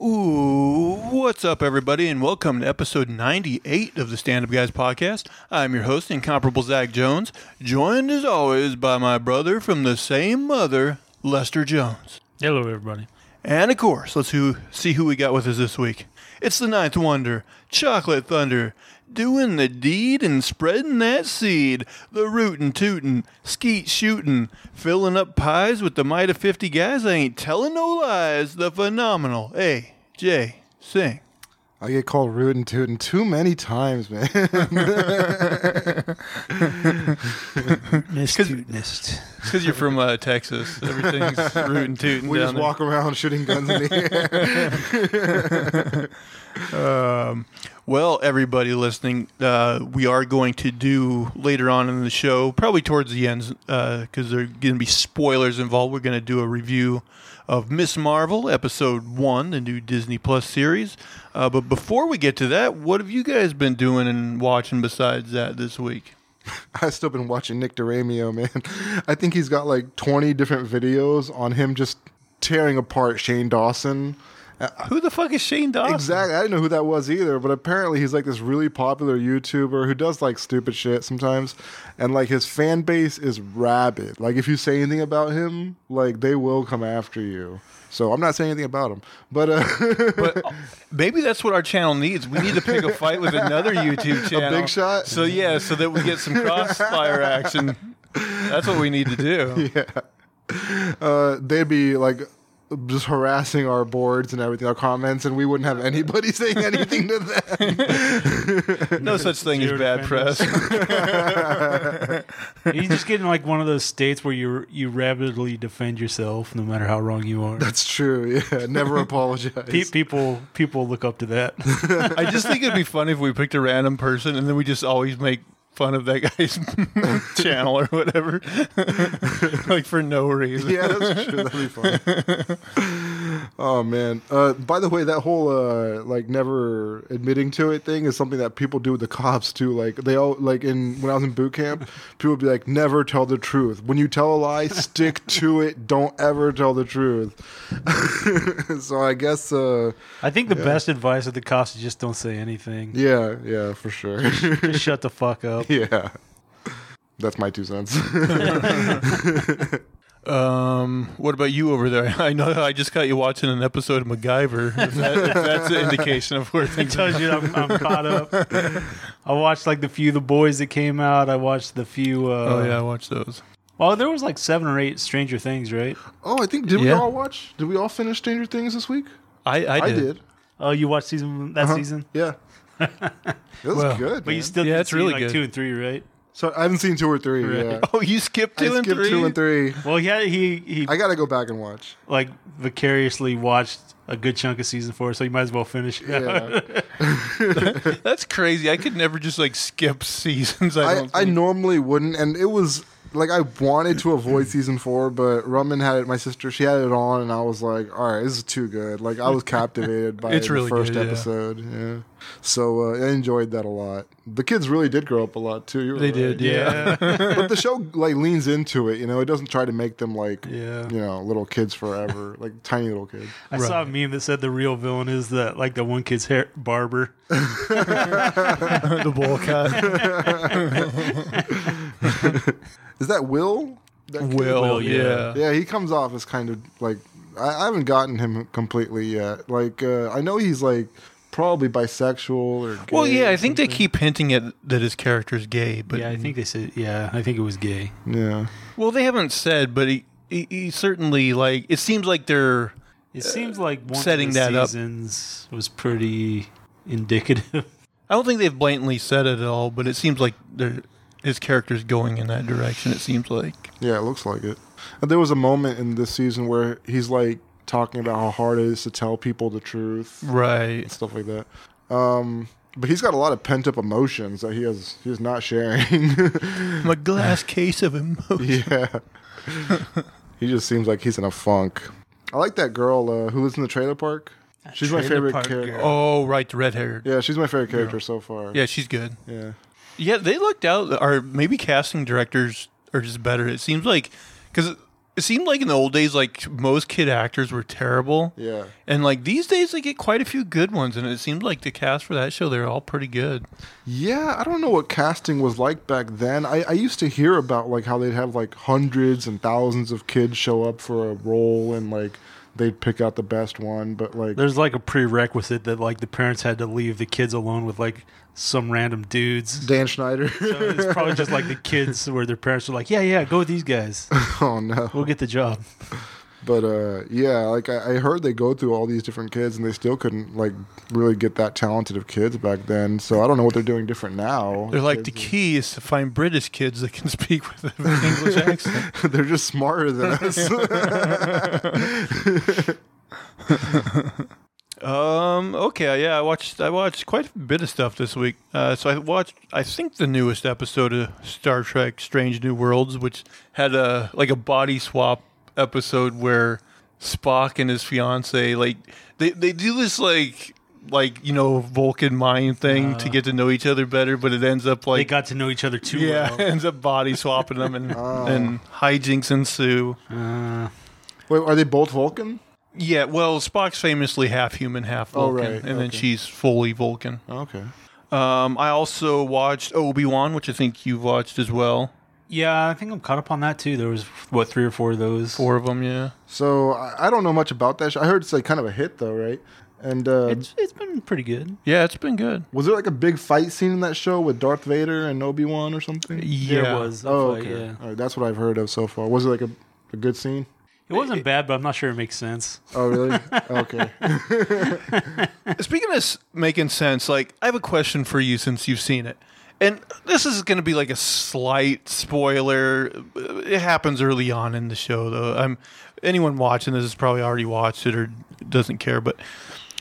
Ooh, what's up, everybody, and welcome to episode 98 of the Stand Up Guys podcast. I'm your host, Incomparable Zach Jones, joined as always by my brother from the same mother, Lester Jones. Hello, everybody. And of course, let's who, see who we got with us this week. It's the Ninth Wonder, Chocolate Thunder, doing the deed and spreading that seed, the rootin' tootin', skeet shootin', filling up pies with the might of 50 guys. I ain't telling no lies, the phenomenal A.J. Sing. I get called rude and tootin' too many times, man. Mist. Because you're from uh, Texas. Everything's rootin' tootin' we down just there. walk around shooting guns in the air. Um, well, everybody listening, uh, we are going to do later on in the show, probably towards the end, because there are going to be spoilers involved. We're going to do a review of Miss Marvel, Episode 1, the new Disney Plus series. Uh, but before we get to that, what have you guys been doing and watching besides that this week? I've still been watching Nick DeRamio, man. I think he's got like 20 different videos on him just tearing apart Shane Dawson. Who the fuck is Shane Dawson? Exactly. I didn't know who that was either, but apparently he's like this really popular YouTuber who does like stupid shit sometimes. And like his fan base is rabid. Like if you say anything about him, like they will come after you. So I'm not saying anything about him. But uh But uh, maybe that's what our channel needs. We need to pick a fight with another YouTube channel. big shot? So yeah, so that we get some crossfire action. That's what we need to do. Yeah. uh, they'd be like just harassing our boards and everything, our comments, and we wouldn't have anybody saying anything to them. No such thing as Zero bad press. You just get in like one of those states where you you rapidly defend yourself, no matter how wrong you are. That's true. Yeah, never apologize. Pe- people people look up to that. I just think it'd be funny if we picked a random person and then we just always make fun of that guy's channel or whatever, like for no reason. yeah, that's true. That'd be fun. oh man. Uh, by the way, that whole uh, like never admitting to it thing is something that people do with the cops too. Like they all like in when I was in boot camp, people would be like, "Never tell the truth. When you tell a lie, stick to it. Don't ever tell the truth." so I guess, uh, I think the best advice of the cops is just don't say anything. yeah, yeah, for sure. Just shut the fuck up. yeah. That's my two cents. Um, what about you over there? I know I just got you watching an episode of MacGyver. If, that, if that's an indication of where I things are. told you I'm, I'm caught up. I watched like the few The Boys that came out. I watched the few. Uh, Oh yeah, I watched those. Well, there was like seven or eight Stranger Things, right? oh, I think did we Yeah. all watch? Did we all finish Stranger Things this week? I I I did. did. Oh, you watched season that Uh-huh. season, Yeah. It was Well, good. but you man. still Yeah, did it's see, really like good. two and three, right? So I haven't seen two or three. Right. Yeah. Oh, you skipped I two and skipped three. two and three. Well, yeah, he he I gotta go back and watch. like vicariously watched a good chunk of season four, so you might as well finish. it out. Yeah. That's crazy. I could never just like skip seasons. I I, don't. I normally wouldn't, and it was like I wanted to avoid season four, but Rumman had it. My sister, she had it on, and I was like, "All right, this is too good." Like I was captivated by It's the first good, yeah. episode. Yeah, so uh, I enjoyed that a lot. The kids really did grow up a lot too. They right. did, yeah. but the show like leans into it. You know, it doesn't try to make them like Yeah. you know little kids forever, like tiny little kids. I saw a meme that said the real villain is the like the one kid's hair barber. the bowl cut. Is that Will? That? Will, Will, yeah. yeah. Yeah, he comes off as kind of like I, I haven't gotten him completely yet. Like uh, I know he's like probably bisexual or gay Well, yeah, or I think they keep hinting at that his character's gay, but yeah, I think they said. Yeah, I think it was gay. yeah. well, they haven't said, but he, he, he certainly like it seems like they're It seems like uh, one setting of the that up. seasons was pretty indicative. I don't think they've blatantly said it at all, but it seems like they're his character's going in that direction. It seems like Yeah, it looks like it. And there was a moment in this season where he's like talking about how hard it is to tell people the truth right. and stuff like that. Um, but he's got a lot of pent up emotions that he has he's not sharing. I'm a glass case of emotion. yeah. he just seems like he's in a funk. I like that girl uh, who lives in the trailer park. She's my favorite character. girl. Oh, right, the red haired. Yeah, she's my favorite character so far. Yeah, she's good. Yeah. Yeah, they looked out. Or maybe casting directors are just better. It seems like because it seemed like in the old days, like most kid actors were terrible. Yeah. And like these days, they get quite a few good ones, and it seemed like the cast for that show they're all pretty good. Yeah, I don't know what casting was like back then. I, I used to hear about like how they'd have like hundreds and thousands of kids show up for a role and like they'd pick out the best one, but like There's like a prerequisite that like the parents had to leave the kids alone with like some random dudes. Dan Schneider. So it's probably just like the kids where their parents were like, yeah, yeah, go with these guys. oh no. We'll get the job. But uh, yeah, like I, I heard they go through all these different kids, and they still couldn't like really get that talented of kids back then. So I don't know what they're doing different now. They're like the key is to find British kids that can speak with an English accent. they're just smarter than us. Um. Okay. Yeah. I watched. I watched quite a bit of stuff this week. Uh, so I watched. I think the newest episode of Star Trek: Strange New Worlds, which had a like a body swap episode where Spock and his fiance like they they do this like like you know Vulcan mind thing to get to know each other better, but it ends up like They got to know each other too yeah, well. ends up body swapping them and Oh. and hijinks ensue. Uh, Wait, are they both Vulcan? Yeah, well, Spock's famously half human, half Oh, Vulcan, right, and then she's fully Vulcan. Okay. Um, I also watched Obi Wan, which I think you've watched as well. Yeah, I think I'm caught up on that too. There was what three or four of those. Four of them, yeah. So I, I don't know much about that. Show. I heard it's like kind of a hit though, right? And uh, It's it's been pretty good. Yeah, it's been good. was there like a big fight scene in that show with Darth Vader and Obi Wan or something? Yeah, There was. a Oh, fight, okay. yeah. All right, that's what I've heard of so far. Was it like a, a good scene? It wasn't bad, but I'm not sure it makes sense. Oh, really? okay. Speaking of s- making sense, like I have a question for you since you've seen it, and this is going to be like a slight spoiler. It happens early on in the show, though. I'm anyone watching this has probably already watched it or doesn't care. But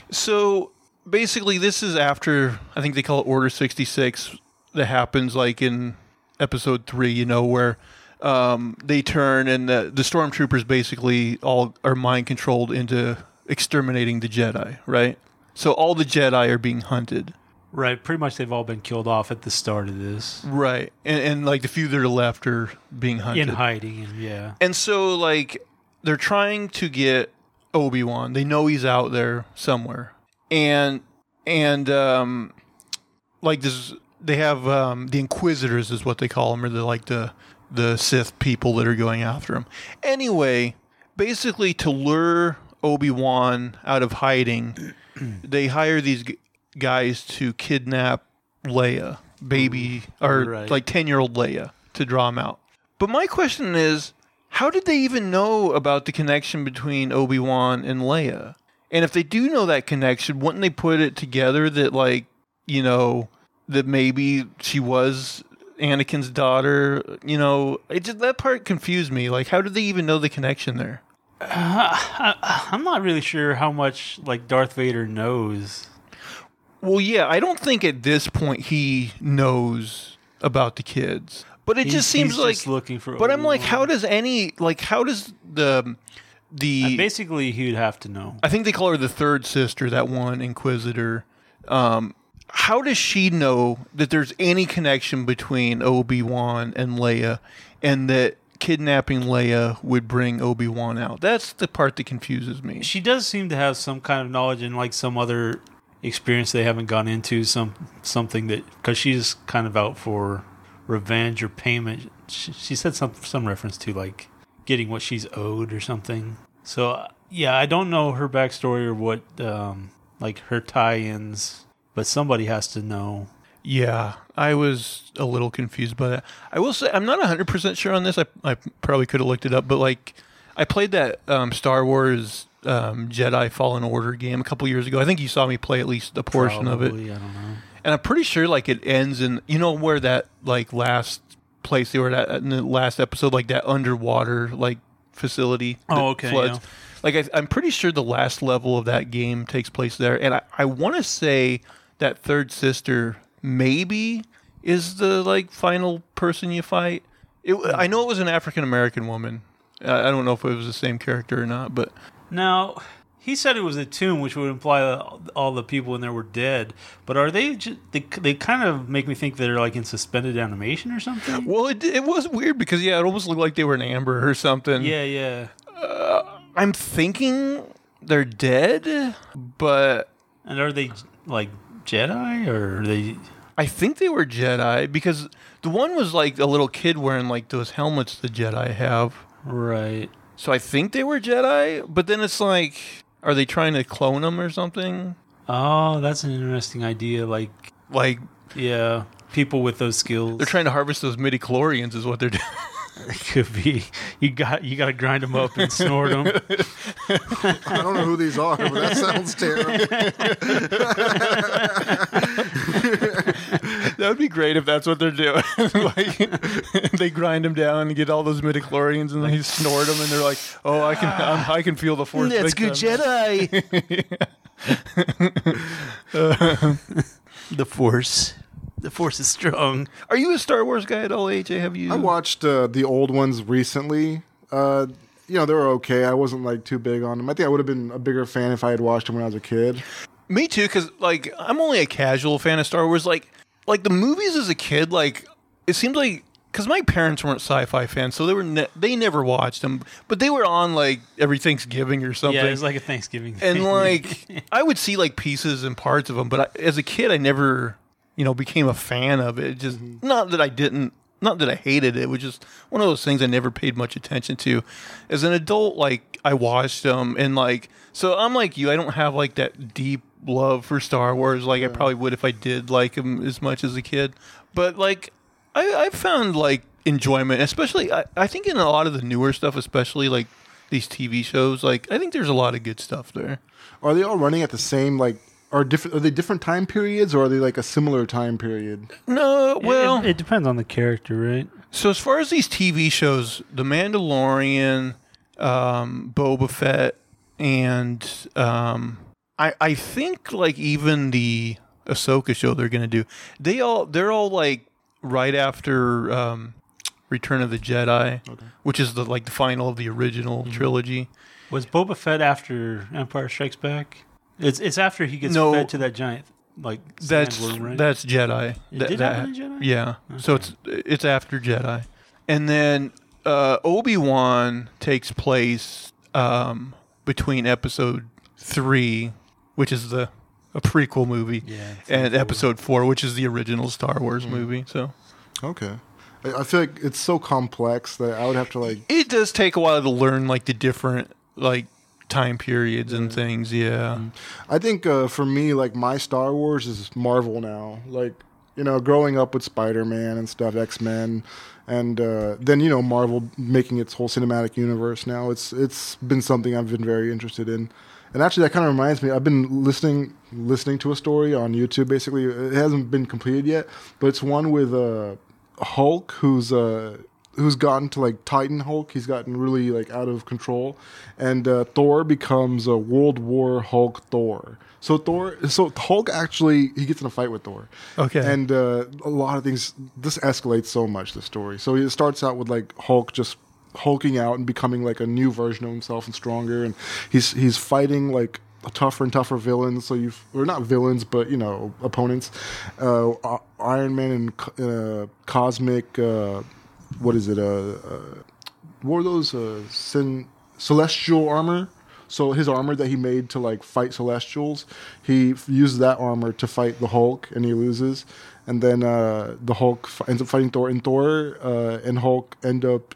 so basically, this is after I think they call it Order sixty six. That happens like in episode three, you know, where um, they turn and the, the stormtroopers basically all are mind controlled into exterminating the Jedi, right? So all the Jedi are being hunted, Right. Pretty much they've all been killed off at the start of this. right? And, and like the few that are left are being hunted. In hiding and yeah. And so like they're trying to get Obi Wan. They know he's out there somewhere, and and um, like this, they have um, the Inquisitors is what they call them, or the like the the Sith people that are going after him. Anyway, basically to lure Obi Wan out of hiding, they hire these guys to kidnap Leia, baby or Right. like ten year old Leia, to draw him out. But my question is, how did they even know about the connection between Obi Wan and Leia? And if they do know that connection, wouldn't they put it together that like you know that maybe she was Anakin's daughter? You know, it just that part confused me. Like, how did they even know the connection there? I'm not really sure how much like Darth Vader knows. Well, yeah, I don't think at this point he knows about the kids, but it He's- just seems he's like. just looking for. but I'm like, how does any like how does the the Uh, basically he would have to know. I think they call her the third sister, that one Inquisitor. Um, how does she know that there's any connection between Obi Wan and Leia, and that kidnapping Leia would bring Obi Wan out? That's the part that confuses me. She does seem to have some kind of knowledge and like some other experience they haven't gone into. Some something that because she's kind of out for revenge or payment. She, she said some some reference to like getting what she's owed or something. So yeah, I don't know her backstory or what um, like her tie-ins, but somebody has to know. Yeah, I was a little confused by that. I will say I'm not 100% sure on this. I, I probably could have looked it up, but like I played that um, Star Wars um, Jedi Fallen Order game a couple years ago. I think you saw me play at least a portion of it. Probably, I don't know. And I'm pretty sure like it ends in you know where that like last place they were at in the last episode, like that underwater like facility. Oh, okay, floods. yeah. Like I, I'm pretty sure the last level of that game takes place there, and I, I want to say that third sister maybe is the like final person you fight. It, I know it was an African American woman. I don't know if it was the same character or not, but Now, he said it was a tomb, which would imply that all the people in there were dead. But are they? Just, they they kind of make me think they're like in suspended animation or something. Well, it, it was weird because yeah, it almost looked like they were in amber or something. Yeah, yeah. Uh, I'm thinking they're dead, but And are they like Jedi or are they? I think they were Jedi because the one was like a little kid wearing like those helmets the Jedi have. Right. So I think they were Jedi, but then it's like, are they trying to clone them or something? Oh, that's an interesting idea. Like, Like yeah, people with those skills. they're trying to harvest those midi chlorians, is what they're doing. It could be. You got you got to grind them up and snort them. I don't know who these are, but that sounds terrible. That would be great if that's what they're doing. like they grind them down and get all those midi chlorians, and they snort them, and they're like, "Oh, I can, I'm, I can feel the force." big time." Jedi. the Force. The Force is strong. Are you a Star Wars guy at all, AJ? Have you? I watched uh, the old ones recently. Uh, you know, they were okay. I wasn't like too big on them. I think I would have been a bigger fan if I had watched them when I was a kid. Me too, because like I'm only a casual fan of Star Wars. Like, like the movies as a kid, like it seemed like because my parents weren't sci-fi fans, so they were ne- they never watched them, but they were on like every Thanksgiving or something. Yeah, it was like a Thanksgiving. and like I would see like pieces and parts of them, but I, as a kid, I never you know became a fan of it. Just mm-hmm. not that I didn't. Not that I hated it. It was just one of those things I never paid much attention to. As an adult, like I watched them, and like so, I'm like you. I don't have like that deep love for Star Wars like I probably would if I did like them as much as a kid. But like I, I found like enjoyment, especially I, I think in a lot of the newer stuff, especially like these TV shows. Like I think there's a lot of good stuff there. Are they all running at the same like? Are different? Are they different time periods, or are they like a similar time period? No, well, it, it depends on the character, right? so as far as these TV shows, The Mandalorian, um, Boba Fett, and um, I I think like even the Ahsoka show they're gonna do, they all they're all like right after um, Return of the Jedi, which is the like the final of the original trilogy. Was Boba Fett after Empire Strikes Back? It's it's after he gets No. fed to that giant like That's sandworm, right? that's Jedi. It That- did that- happen in Jedi? Yeah. So it's it's after Jedi, and then uh, Obi Wan takes place um, between Episode three, which is the a prequel movie, Yeah, and Episode four, which is the original Star Wars movie. So Okay, I, I feel like it's so complex that I would have to like. it does take a while to learn like the different like time periods and things. Yeah. I think uh, for me, like my Star Wars is Marvel now. Like you know, growing up with Spider Man and stuff, X Men, and uh, then you know Marvel making its whole cinematic universe now. It's it's been something I've been very interested in. And actually, that kind of reminds me. I've been listening listening to a story on YouTube. Basically, it hasn't been completed yet, but it's one with uh, Hulk, who's uh, who's gotten to like Titan Hulk. He's gotten really like out of control, and uh, Thor becomes a World War Hulk Thor. So Thor, so Hulk actually he gets in a fight with Thor. Okay. and uh, a lot of things. This escalates so much. The story. So it starts out with like Hulk just hulking out and becoming like a new version of himself and stronger, and he's he's fighting like tougher and tougher villains. So you've or not villains, but you know opponents. Uh, Iron Man and uh, Cosmic. Uh, what is it? Uh, uh, what those? Uh, sin- celestial armor. So his armor that he made to like fight Celestials, he uses that armor to fight the Hulk, and he loses. And then uh, the Hulk ends up fighting Thor, and Thor uh, and Hulk end up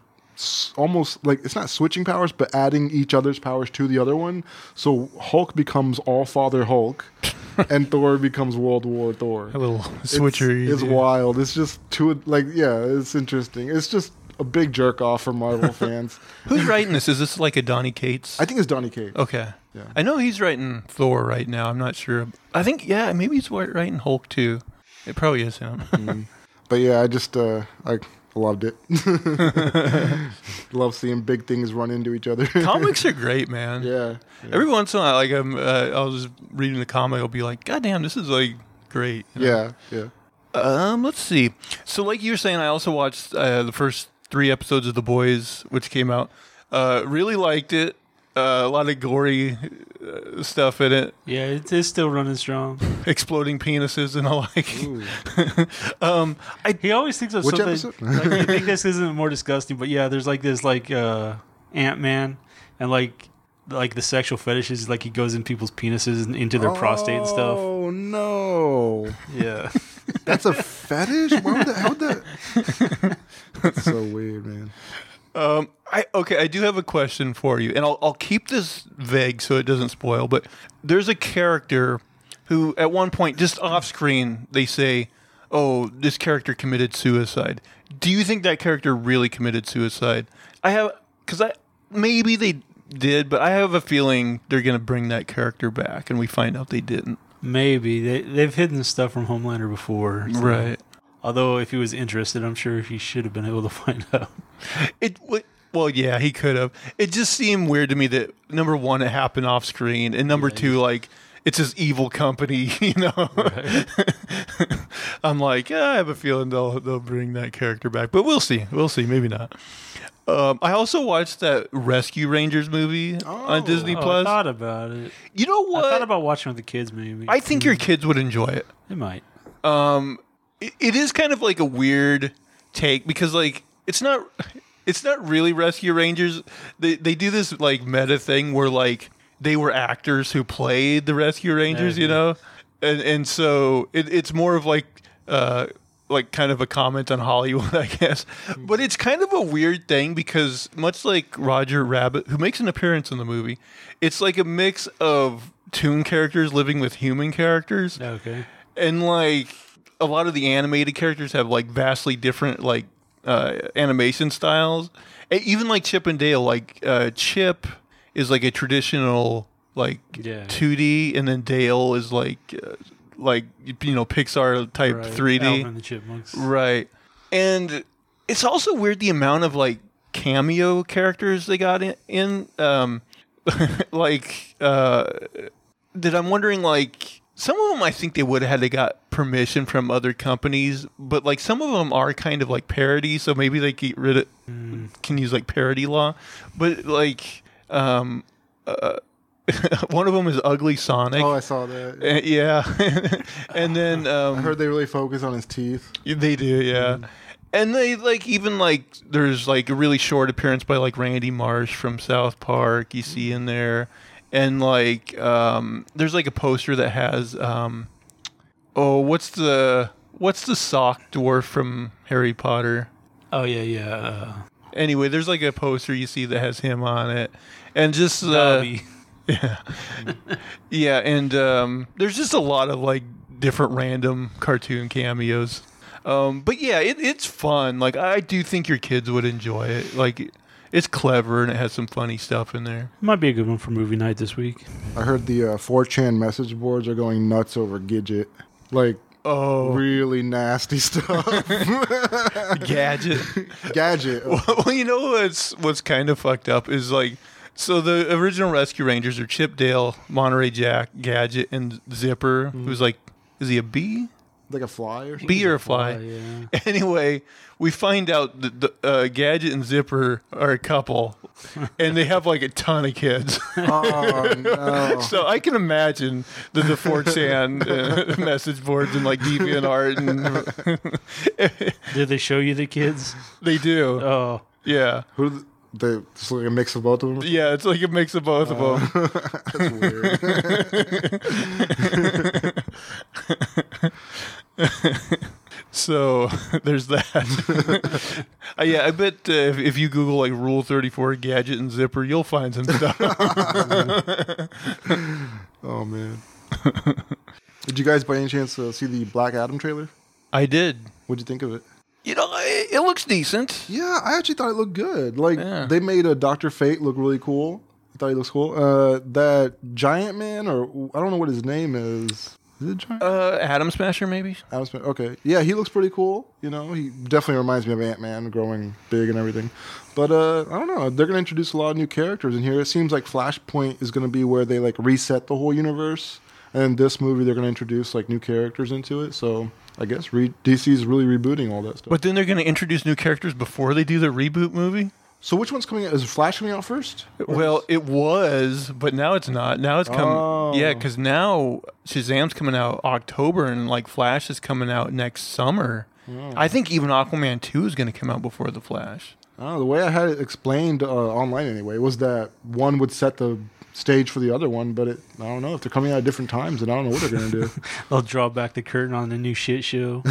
almost like it's not switching powers, but adding each other's powers to the other one. So Hulk becomes All Father Hulk, and Thor becomes World War Thor. A little It's- switchery. It's, wild. It's just too like yeah, it's interesting. It's just a big jerk off for Marvel fans. Who's writing this? Is this like a Donny Cates? I think it's Donny Cates. Okay. Yeah. I know he's writing Thor right now. I'm not sure. I think yeah, maybe he's writing Hulk too. It probably is him. But yeah, I just uh, I loved it. Love seeing big things run into each other. Comics are great, man. yeah. Every once in a while, like I'm, uh, I was reading the comic, I'll be like, God damn, this is like great. you know? Yeah. Yeah. Um, let's see. So, like you were saying, I also watched uh, the first three episodes of The Boys, which came out. Uh, really liked it. Uh, a lot of gory uh, stuff in it, Yeah, it is still running strong. exploding penises and all like. Um, I He always thinks of Which something. episode? like, you think this isn't more disgusting, but yeah, there's like this like uh, Ant Man, and like like the sexual fetishes, like he goes in people's penises and into their prostate and stuff. Oh no, Yeah, that's a fetish. Why would that? How would that? That's so weird, man. Um, I okay. I do have a question for you, and I'll I'll keep this vague so it doesn't spoil. But there's a character who, at one point, just off screen, they say, "Oh, this character committed suicide." Do you think that character really committed suicide? I have because I maybe they did, but I have a feeling they're gonna bring that character back, and we find out they didn't. maybe they they've hidden stuff from Homelander before, so- Right. Although if he was interested, I'm sure he should have been able to find out. It well, yeah, he could have. It just seemed weird to me that number one, it happened off screen, and number Yeah, two, like it's this evil company, you know. I'm like, yeah, I have a feeling they'll they'll bring that character back, but we'll see. We'll see. Maybe not. Um, I also watched that Rescue Rangers movie on Oh. Disney Oh, I Plus. thought about it. you know what? I thought about watching with the kids. Maybe I think your kids would enjoy it. they might. Um, it, it is kind of like a weird take because like it's not it's not really Rescue Rangers. They they do this like meta thing where like they were actors who played the Rescue Rangers, you know, and and so it, it's more of like uh like kind of a comment on Hollywood, I guess. But it's kind of a weird thing because much like Roger Rabbit, who makes an appearance in the movie, it's like a mix of toon characters living with human characters Okay. and like a lot of the animated characters have like vastly different like uh, animation styles. Even like Chip and Dale, like uh, Chip is like a traditional like Yeah. 2D, and then Dale is like uh, like you know Pixar type Right. 3D. Alvin and the Chipmunks. Right. And it's also weird the amount of like cameo characters they got in, in um like uh that I'm wondering like some of them I think they would have had to got permission from other companies, but like some of them are kind of like parody, so maybe they get rid of can use like parody law. But like um uh, one of them is Ugly Sonic. Oh, I saw that. Uh, yeah. and then um I heard they really focus on his teeth. they do, yeah. And they like even like there's like a really short appearance by like Randy Marsh from South Park you see in there. And like um there's like a poster that has um oh what's the what's the sock dwarf from Harry Potter? Oh yeah, yeah. Uh, Anyway, there's like a poster you see that has him on it. And just uh, Dobby. Yeah, and um, there's just a lot of like different random cartoon cameos. Um, but yeah, it, it's fun. Like I do think your kids would enjoy it. Like it's clever and it has some funny stuff in there. Might be a good one for movie night this week. I heard the uh, 4chan message boards are going nuts over Gidget. Like, Oh, really nasty stuff. gadget. Gadget. well, you know what's what's kind of fucked up is like. So the original Rescue Rangers are Chip Dale, Monterey Jack, Gadget, and Zipper, who's like, is he a bee? Like a fly or something? Bee or a fly? yeah. Anyway, we find out that the uh, Gadget and Zipper are a couple, and they have like a ton of kids. Oh, no. so I can imagine the the 4chan uh, message boards and like DeviantArt, and. Did they show you the kids? they do. Oh, Yeah, Who do they, just like a mix of both of them? yeah. It's like a mix of both of them. That's weird. So there's that. uh, yeah, I bet uh, if, if you Google like Rule 34 Gadget and Zipper, you'll find some stuff. oh, man. Did you guys by any chance uh, see the Black Adam trailer? I did. What'd you think of it? You know, it, it looks decent. Yeah, I actually thought it looked good. Like Yeah. they made a Doctor Fate look really cool. I thought he looks cool. Uh, that Giant Man, or I don't know what his name is. Is it Giant? Uh, Atom Smasher, maybe. Adam Smith. Okay, yeah, he looks pretty cool. You know, he definitely reminds me of Ant Man, growing big and everything. But uh, I don't know. They're gonna introduce a lot of new characters in here. It seems like Flashpoint is gonna be where they like reset the whole universe. And this movie, they're gonna introduce like new characters into it. So I guess re- DC's really rebooting all that stuff. But then they're going to introduce new characters before they do the reboot movie. So which one's coming out? Is Flash coming out first? Well, is- it was, but now it's not. Now it's coming. Oh. Yeah, because now Shazam's coming out October, and like Flash is coming out next summer. Oh. I think even Aquaman two is going to come out before the Flash. oh, the way I had it explained uh, online anyway was that one would set the stage for the other one, but it, I don't know if they're coming out at different times, and I don't know what they're gonna do. They'll draw back the curtain on the new shit show.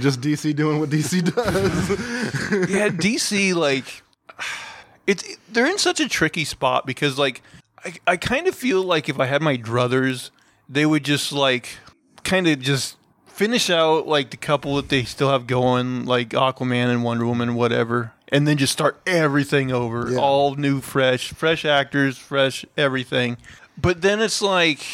Just DC doing what DC does. yeah, DC like it's they're in such a tricky spot because like I, I kind of feel like if I had my druthers, they would just like kind of just finish out like the couple that they still have going, like Aquaman and Wonder Woman, whatever, and then just start everything over, Yeah. all new, fresh, fresh actors, fresh everything. But then it's like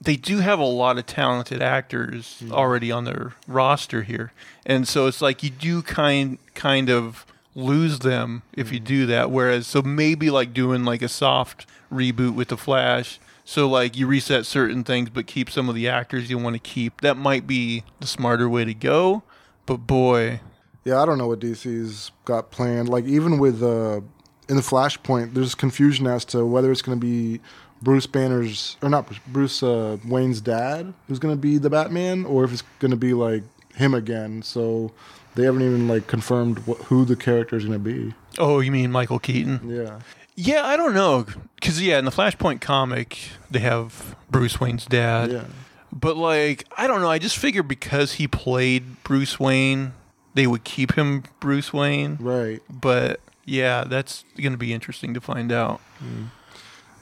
they do have a lot of talented actors mm. already on their roster here, and so it's like you do kind kind of lose them if you do that. Whereas, so maybe like doing like a soft reboot with the Flash. So like you reset certain things, but keep some of the actors you want to keep. That might be the smarter way to go. But boy, yeah, I don't know what DC's got planned. Like even with uh, in the Flashpoint, there's confusion as to whether it's going to be Bruce Banner's or not Bruce, Bruce uh, Wayne's dad who's going to be the Batman, or if it's going to be like him again. So they haven't even like confirmed wh- who the character is going to be. oh, you mean Michael Keaton? Yeah. Yeah, I don't know, because yeah, in the Flashpoint comic, they have Bruce Wayne's dad. Yeah. But like, I don't know. I just figured because he played Bruce Wayne, they would keep him Bruce Wayne. Right. But yeah, that's going to be interesting to find out. Mm.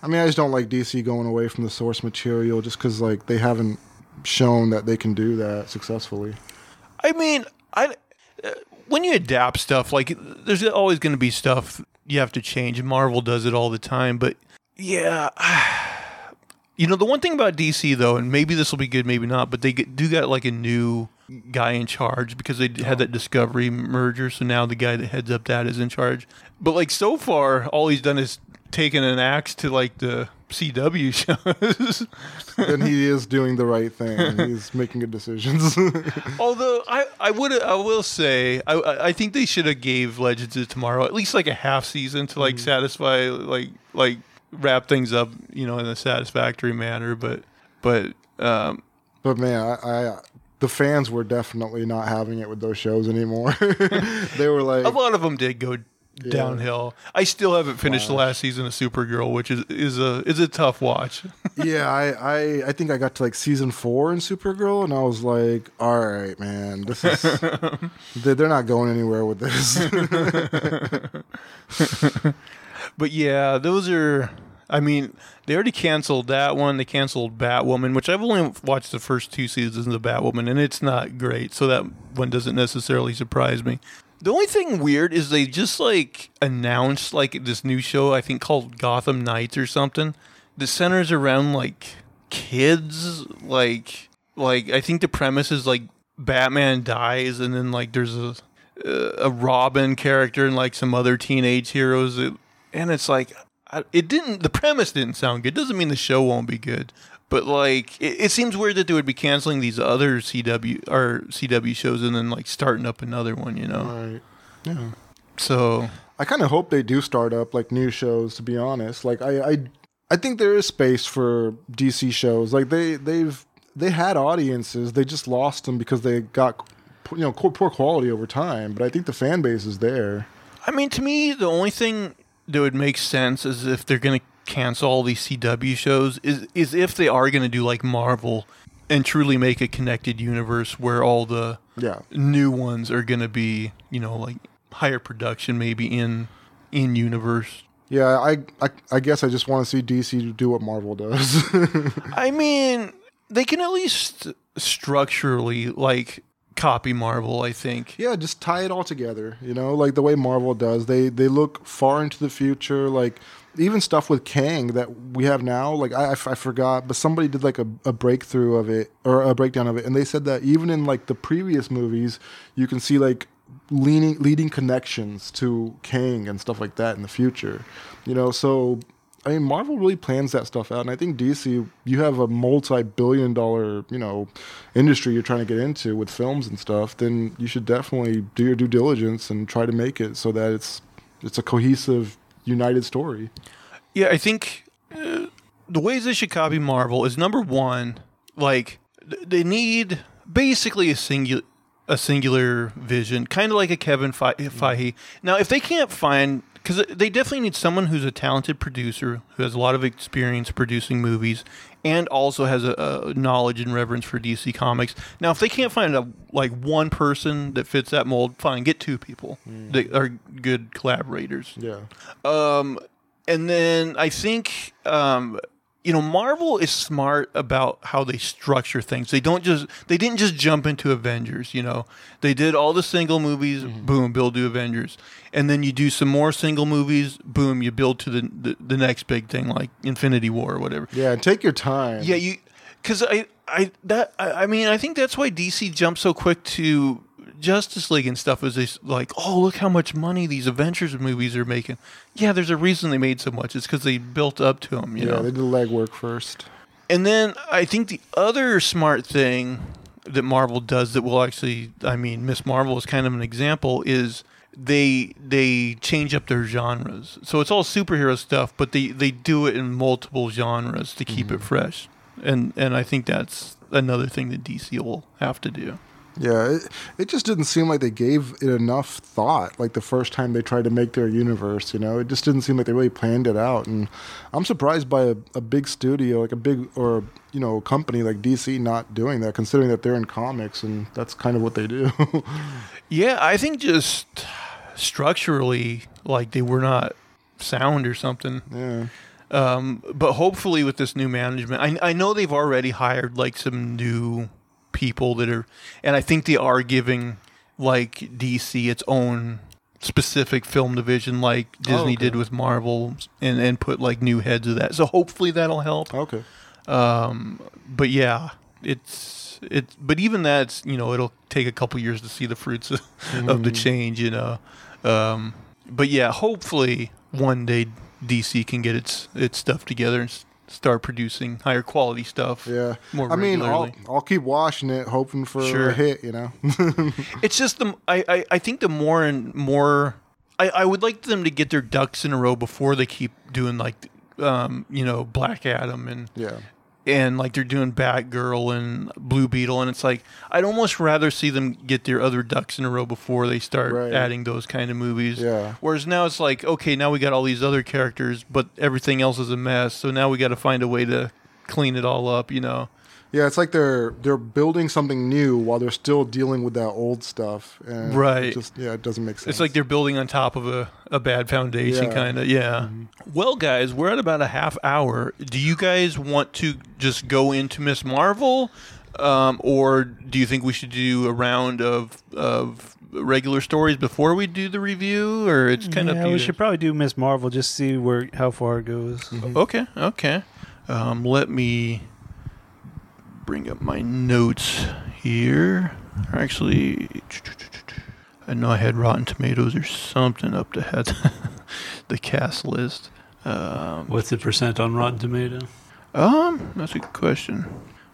I mean, I just don't like DC going away from the source material just because like they haven't shown that they can do that successfully. I mean, I when you adapt stuff, like there's always going to be stuff you have to change. Marvel does it all the time, but yeah. You know, the one thing about DC though, and maybe this will be good, maybe not, but they do got like a new guy in charge because they had that Discovery merger. So now the guy that heads up that is in charge. But like so far, all he's done is taken an axe to like the CW shows. then he is doing the right thing. He's making good decisions. Although I, I would I will say I I think they should have gave Legends of Tomorrow at least like a half season to like satisfy like like wrap things up you know in a satisfactory manner. But but um, but man, I, I the fans were definitely not having it with those shows anymore. they were like, a lot of them did go downhill. I still haven't finished the last season of Supergirl, which is is a is a tough watch. yeah, I, I I think I got to like season four in Supergirl, and I was like, all right, man, this is they're not going anywhere with this. But yeah, those are. I mean, they already canceled that one. They canceled Batwoman, which I've only watched the first two seasons of Batwoman, and it's not great. So that one doesn't necessarily surprise me. The only thing weird is they just like announced like this new show I think called Gotham Knights or something. The centers around like kids, like like I think the premise is like Batman dies and then like there's a a Robin character and like some other teenage heroes, it, and it's like it didn't. The premise didn't sound good. Doesn't mean the show won't be good, but like it, it seems weird that they would be canceling these other CW or CW shows and then like starting up another one. You know, right. Yeah. so I kind of hope they do start up like new shows. To be honest, like I, I, I think there is space for DC shows. Like they, they've, they had audiences. They just lost them because they got, you know, poor poor quality over time. But I think the fan base is there. I mean, to me, the only thing that would make sense is if they're going to cancel all these CW shows is is if they are going to do like Marvel and truly make a connected universe where all the Yeah. new ones are going to be, you know, like higher production maybe in in universe. Yeah, I, I, I guess I just want to see DC do what Marvel does. I mean, they can at least structurally like copy Marvel, I think. yeah, just tie it all together. You know, like the way Marvel does. They they look far into the future. Like even stuff with Kang that we have now. Like I, I f- I forgot, but somebody did like a, a breakthrough of it or a breakdown of it, and they said that even in like the previous movies, you can see like leaning leading connections to Kang and stuff like that in the future. You know, so I mean, Marvel really plans that stuff out, and I think DC, you have a multi-billion-dollar, you know, industry you're trying to get into with films and stuff. Then you should definitely do your due diligence and try to make it so that it's it's a cohesive, united story. Yeah, I think uh, the ways they should copy Marvel is number one, like they need basically a singular a singular vision, kind of like a Kevin Fe- Feige. Now, if they can't find, because they definitely need someone who's a talented producer who has a lot of experience producing movies and also has a, a knowledge and reverence for DC Comics. Now, if they can't find a like one person that fits that mold, fine, get two people that are good collaborators. Yeah. Um, and then I think um, you know Marvel is smart about how they structure things. They don't just they didn't just jump into Avengers. You know, they did all the single movies. Mm-hmm. Boom, build to Avengers, and then you do some more single movies. Boom, you build to the the, the next big thing like Infinity War or whatever. Yeah, and take your time. Yeah, you because I I that I, I mean I think that's why DC jumped so quick to Justice League and stuff is they s- like oh look how much money these Avengers movies are making. Yeah, there's a reason they made so much. It's because they built up to them. You yeah, know. they did the legwork first. And then I think the other smart thing that Marvel does that will actually, I mean, Miss Marvel is kind of an example is they they change up their genres. So it's all superhero stuff, but they they do it in multiple genres to keep it mm-hmm. fresh. And and I think that's another thing that DC will have to do. Yeah, it, it just didn't seem like they gave it enough thought. Like the first time they tried to make their universe, you know, it just didn't seem like they really planned it out. And I'm surprised by a, a big studio, like a big or you know company like DC, not doing that, considering that they're in comics and that's kind of what they do. Yeah, I think just structurally, like they were not sound or something. yeah, Um, but hopefully with this new management, I, I know they've already hired like some new people that are, and I think they are giving like DC its own specific film division, like Disney okay. did with Marvel, and and put like new heads of that. So hopefully that'll help. okay. Um, but yeah, it's it's but even that's you know it'll take a couple years to see the fruits of, of the change. You know, um, but yeah, hopefully one day DC can get its its stuff together and start producing higher quality stuff. Yeah, More I mean, I'll. I'll keep watching it, hoping for Sure. a hit. You know. It's just the I, I, I think the more and more I, I would like them to get their ducks in a row before they keep doing like um, you know Black Adam and yeah. And like they're doing Batgirl and Blue Beetle, and it's like I'd almost rather see them get their other ducks in a row before they start Right. adding those kind of movies. Yeah. Whereas now it's like, okay, now we got all these other characters, but everything else is a mess. So now we got to find a way to clean it all up. You know? Yeah, it's like they're they're building something new while they're still dealing with that old stuff. And Right. It just yeah, it doesn't make sense. It's like they're building on top of a, a bad foundation, Yeah. kind of. Yeah. Well, guys, we're at about a half hour. Do you guys want to just go into Miss Marvel, um, or do you think we should do a round of of regular stories before we do the review, or it's kind of yeah, up we should probably do Miss Marvel just see where how far it goes. Okay, okay. Um, let me bring up my notes here. Or Actually, I know I had Rotten Tomatoes or something up to head the cast list. Um, What's the percent on Rotten Tomato? um, that's a good question.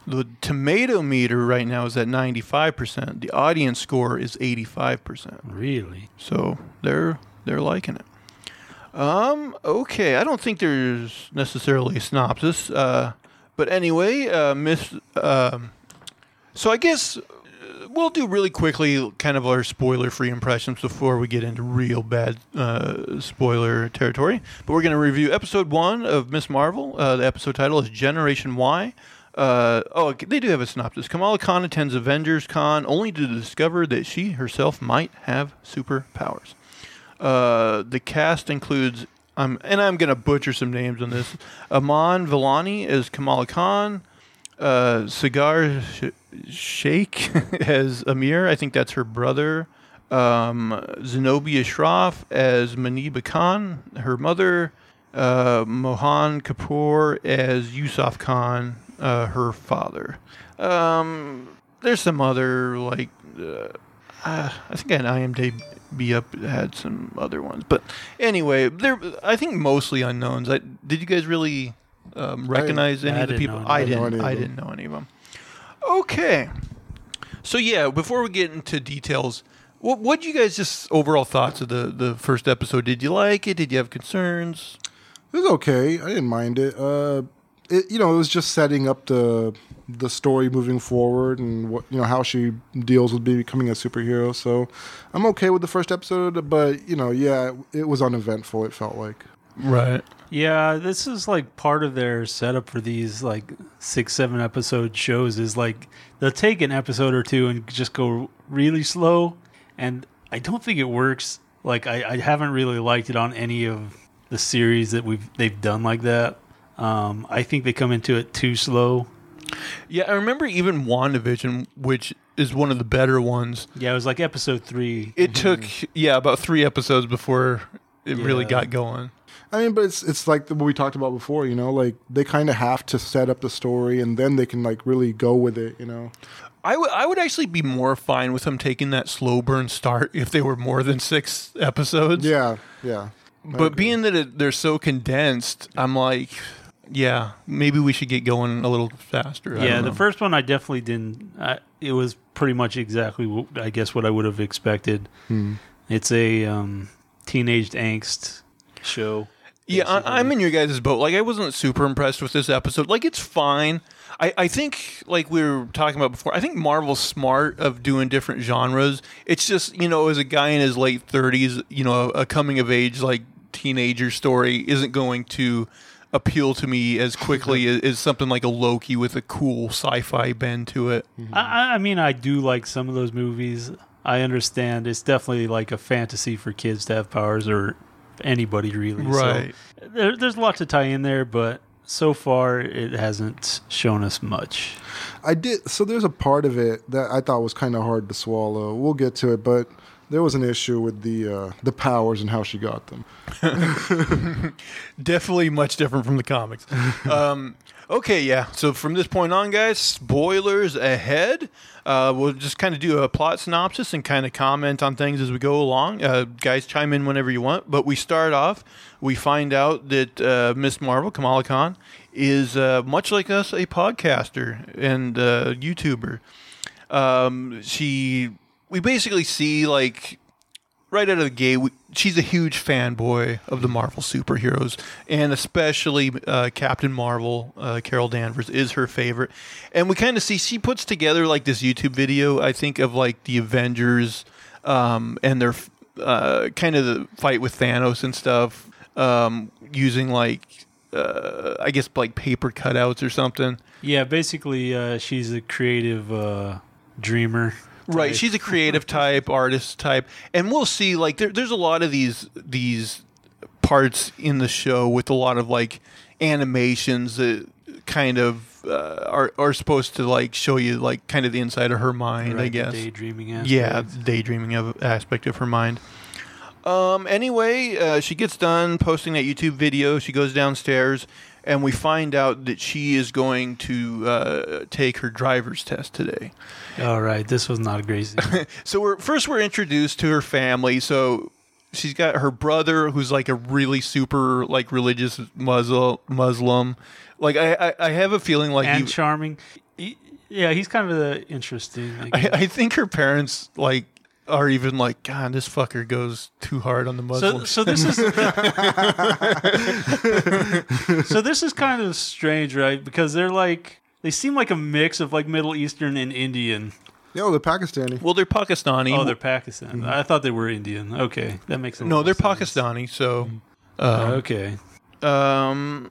The tomato meter right now is at 95%. The audience score is 85%. Really? So they're they're liking it. Um. Okay. I don't think there's necessarily a synopsis. Uh. But anyway, uh, Miss. Um. So I guess uh, we'll do really quickly, kind of our spoiler-free impressions before we get into real bad uh, spoiler territory. But we're going to review episode one of Miss Marvel. Uh, the episode title is Generation Y. Uh, oh, they do have a synopsis. Kamala Khan attends Avengers Con only to discover that she herself might have superpowers. Uh, the cast includes, um, and I'm to butcher some names on this. Iman Vellani as Kamala Khan. Uh, Saagar Sh- Sheikh as Amir. I think that's her brother. Um, Zenobia Shroff as Maniba Khan, her mother. Uh, Mohan Kapoor as Yusuf Khan, uh, her father. Um, there's some other like uh, I think an IMDb up had some other ones, but anyway, they're I think mostly unknowns. I, did you guys really um, recognize any I of the people? I didn't didn't. know I any of didn't know any of them. Okay, so yeah, before we get into details, What what you guys just overall thoughts of the the first episode? Did you like it? Did you have concerns? It was okay. I didn't mind it. Uh, it you know it was just setting up the the story moving forward and what you know how she deals with becoming a superhero. So I'm okay with the first episode, but you know yeah, it was uneventful. It felt like. Right. Yeah, this is like part of their setup for these like six, seven episode shows is like they'll take an episode or two and just go really slow. And I don't think it works. Like I, I haven't really liked it on any of the series that we've they've done like that. Um, I think they come into it too slow. Yeah, I remember even WandaVision, which is one of the better ones. Yeah, it was like episode three. It took yeah about three episodes before it really Yeah. got going. I mean, but it's it's like what we talked about before. You know, like they kind of have to set up the story and then they can like really go with it. You know. I would I would actually be more fine with them taking that slow burn start if they were more than six episodes. Yeah. Yeah. I But agree. being that it, they're so condensed, I'm like, yeah, maybe we should get going a little faster. I Yeah, the first one I definitely didn't. I, it was pretty much exactly, what, I guess, what I would have expected. Hmm. It's a um, teenage angst show. Yeah, I, I'm in your guys' boat. Like, I wasn't super impressed with this episode. Like, it's fine. I, I think, like we were talking about before, I think Marvel's smart of doing different genres. It's just, you know, as a guy in his late 30s, you know, a coming of age, like, teenager story isn't going to appeal to me as quickly as, as something like a Loki with a cool sci fi bend to it. Mm-hmm. I, I- I mean, I do like some of those movies. I understand it's definitely like a fantasy for kids to have powers or anybody really. So Right. there, there's a lot to tie in there, but so far it hasn't shown us much. I did. So there's a part of it that I thought was kind of hard to swallow. We'll get to it, but there was an issue with the uh, the powers and how she got them. Definitely much different from the comics. um, okay, yeah. So from this point on, guys, spoilers ahead. Uh, we'll just kind of do a plot synopsis and kind of comment on things as we go along. Uh, guys, chime in whenever you want. But we start off. We find out that uh, Miss Marvel, Kamala Khan, is uh, much like us, a podcaster and uh, YouTuber. Um, she, we basically see like right out of the gate, we, she's a huge fanboy of the Marvel superheroes, and especially uh, Captain Marvel. Uh, Carol Danvers is her favorite, and we kind of see she puts together like this YouTube video. I think of like the Avengers um, and their uh, kind of the fight with Thanos and stuff, um, using like uh, I guess like paper cutouts or something. Yeah, basically, uh, she's a creative uh, dreamer. Right, she's a creative type, artist type, and we'll see. Like, there, there's a lot of these these parts in the show with a lot of like animations that kind of uh, are are supposed to like show you like kind of the inside of her mind. Right, I the guess. daydreaming aspect. Yeah, daydreaming of aspect of her mind. Um. Anyway, uh, she gets done posting that YouTube video. She goes downstairs, and we find out that she is going to uh, take her driver's test today. All right, this was not a great. So we're first we're introduced to her family. So she's got her brother who's like a really super like religious Muslim Muslim. Like I I, I have a feeling like and he, charming. He- yeah, he's kind of the interesting. I I. I think her parents like are even like God this fucker goes too hard on the so, Muslims. so this is so this is kind of strange, right? Because they're like they seem like a mix of like Middle Eastern and Indian. No, they're Pakistani. well, they're Pakistani. Oh, they're Pakistan. I thought they were Indian. Okay, that makes sense. no, they're Pakistani. So. Um, Okay. Um.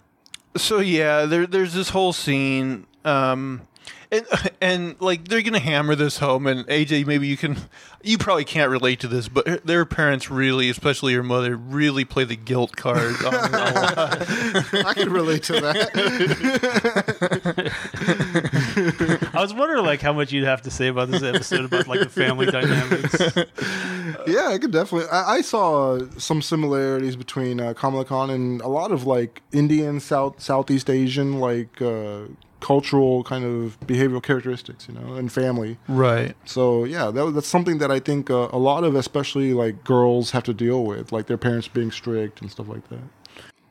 So yeah, there there's this whole scene. Um. And, and like they're gonna hammer this home, and AJ, maybe you can, you probably can't relate to this, but their parents really, especially your mother, really play the guilt card. on, on. I can relate to that. I was wondering like how much you'd have to say about this episode about like the family dynamics. yeah, I could definitely. I, I saw some similarities between uh, Kamala Khan and a lot of like Indian, South Southeast Asian, like uh, cultural kind of behavioral characteristics, you know, and family. right. So yeah, that, that's something that I think uh, a lot of, especially like girls, have to deal with, like their parents being strict and stuff like that.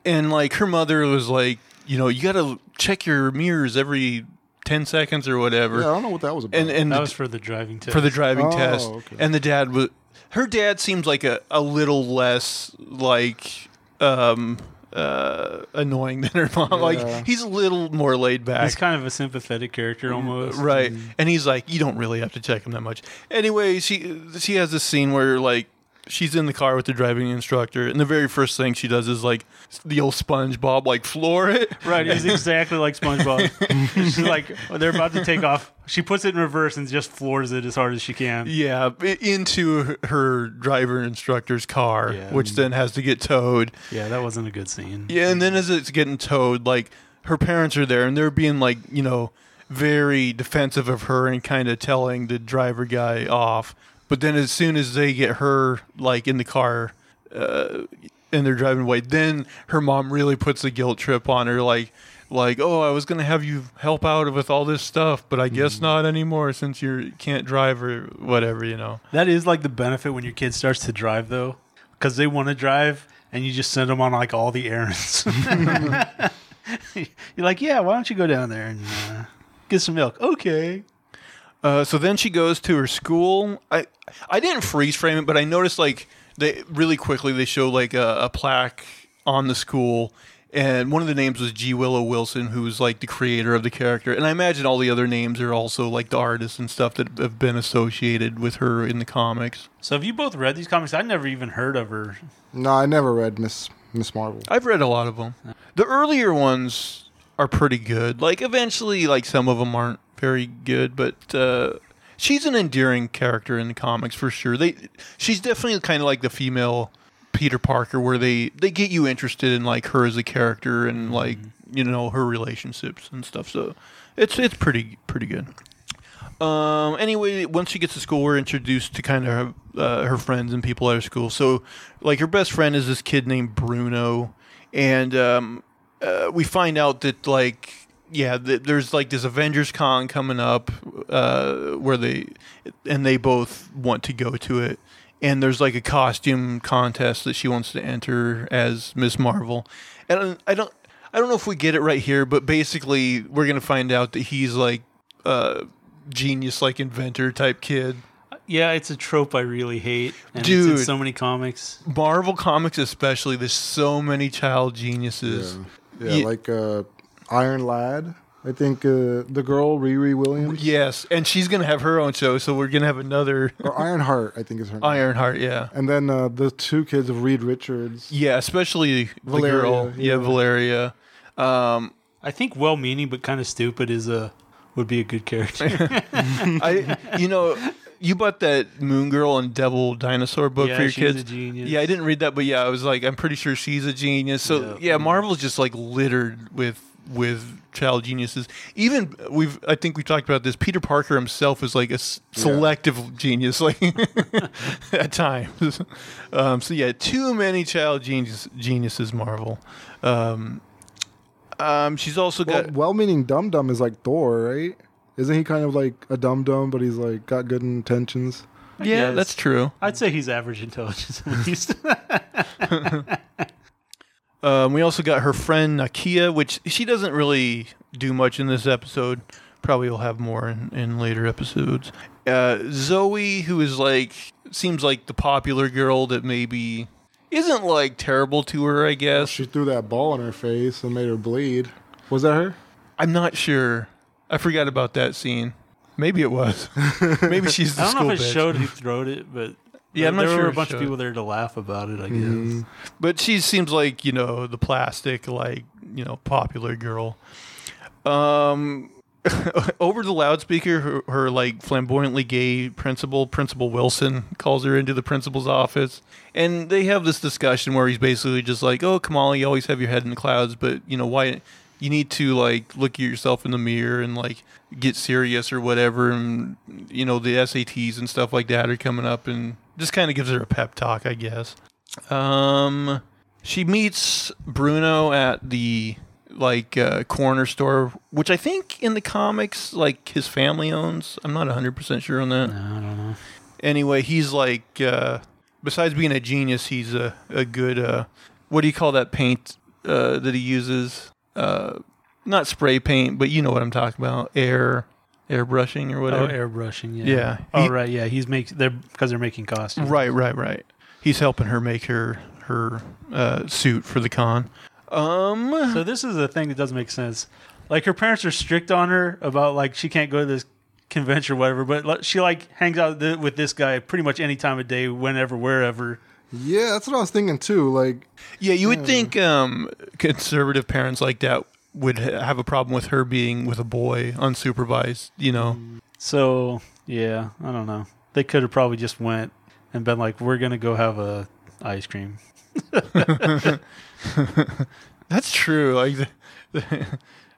And like her mother was like, you know, you got to check your mirrors every ten seconds or whatever. Yeah, I don't know what that was about. and and That the- was for the driving test. for the driving Oh, test. okay. And the dad was her dad seems like a, a little less like um uh annoying than her mom. Yeah. Like he's a little more laid back. He's kind of a sympathetic character almost. Right. And he's like, you don't really have to check him that much. Anyway, she she has this scene where like she's in the car with the driving instructor, and the very first thing she does is like the old SpongeBob, like floor it. Right, he's exactly like SpongeBob. She's like, oh, they're about to take off. She puts it in reverse and just floors it as hard as she can. Yeah, into her- her driver instructor's car, Yeah. which then has to get towed. Yeah, that wasn't a good scene. Yeah, and then as it's getting towed, like her parents are there, and they're being like, you know, very defensive of her and kind of telling the driver guy off. But then as soon as they get her like in the car, uh, and they're driving away, then her mom really puts a guilt trip on her, like. Like, oh, I was gonna have you help out with all this stuff, but I guess not anymore since you can't drive or whatever, you know. That is like the benefit when your kid starts to drive, though, because they want to drive, and you just send them on like all the errands. You're like, yeah, why don't you go down there and uh, get some milk? Okay. Uh, so then she goes to her school. I I didn't freeze frame it, but I noticed like they really quickly they show like a, a plaque on the school, and one of the names was G. Willow Wilson, who's like the creator of the character. And I imagine all the other names are also like the artists and stuff that have been associated with her in the comics. So have you both read these comics? I never even heard of her. no, I never read Miss Miss Marvel. I've read a lot of them. The earlier ones are pretty good. Like eventually, like some of them aren't very good, but uh, she's an endearing character in the comics for sure. They, she's definitely kind of like the female Peter Parker, where they they get you interested in like her as a character and like you know her relationships and stuff. So it's it's pretty pretty good. Um, anyway, once she gets to school, we're introduced to kind of uh, her friends and people at her school. So, like, her best friend is this kid named Bruno, and um, uh, we find out that like, yeah, th- there's like this Avengers Con coming up uh, where they and they both want to go to it. And there's like a costume contest that she wants to enter as Miss Marvel, and I don't, I don't know if we get it right here, but basically we're gonna find out that he's like uh, genius like inventor type kid. Yeah, it's a trope I really hate. And It's Dude. in so many comics. Marvel comics especially, there's so many child geniuses. Yeah, Ye- like uh, Iron Lad. I think uh, the girl Riri Williams Yes, and she's gonna have her own show, so we're gonna have another or Ironheart. I think is her name. Ironheart. Yeah, And then uh, the two kids of Reed Richards. yeah, especially Valeria, the girl. Yeah, yeah. Valeria. Um, I think well-meaning but kind of stupid is a would be a good character. I, you know, you bought that Moon Girl and Devil Dinosaur book yeah, for your she's kids. a genius. Yeah, I didn't read that, but yeah, I was like, I'm pretty sure she's a genius. So Yeah. yeah, Marvel's just like littered with with child geniuses. Even we've, I think we talked about this. Peter Parker himself is like a s- selective genius, like at times. Um, so yeah, too many child genius geniuses. Marvel. Um, um, she's also got well-meaning Dum Dum is like Thor, right? Isn't he kind of like a dum dum, but he's like got good intentions? yeah, guess. that's true. I'd say he's average intelligence at least. Um, we also got her friend Nakia, which she doesn't really do much in this episode. Probably will have more in, in later episodes. Uh, Zoe, who is like, seems like the popular girl that maybe isn't like terrible to her, I guess. She threw that ball in her face and made her bleed. Was that her? I'm not sure. I forgot about that scene. Maybe it was. maybe she's the I don't know if it bitch. showed who throwed it, but Yeah, I'm there not sure were a if it bunch of people there to laugh about it. I guess. Mm-hmm. but she seems like you know the plastic like you know popular girl um over the loudspeaker her, her like flamboyantly gay principal principal wilson calls her into the principal's office and they have this discussion where he's basically just like oh kamala you always have your head in the clouds but you know why you need to like look at yourself in the mirror and like get serious or whatever and you know the sats and stuff like that are coming up and just kind of gives her a pep talk i guess um, she meets Bruno at the like uh, corner store, which I think in the comics like his family owns. I'm not 100 percent sure on that. No, I don't know. Anyway, he's like uh, besides being a genius, he's a a good uh, what do you call that paint uh, that he uses? Uh, not spray paint, but you know what I'm talking about, air airbrushing or Oh, whatever. airbrushing. Yeah. Yeah. Oh, He- right. Yeah. He's making they're because they're making costumes. Right, right, right. He's helping her make her her uh, suit for the con. Um, So this is the thing that doesn't make sense. Like her parents are strict on her about like she can't go to this convention or whatever, but she like hangs out th- with this guy pretty much any time of day, whenever, wherever. Yeah, that's what I was thinking too. Like, yeah, you would think um, conservative parents like that would ha- have a problem with her being with a boy unsupervised. You know, So yeah, I don't know. They could have probably just went and been like, "We're gonna go have a ice cream." that's true. Like,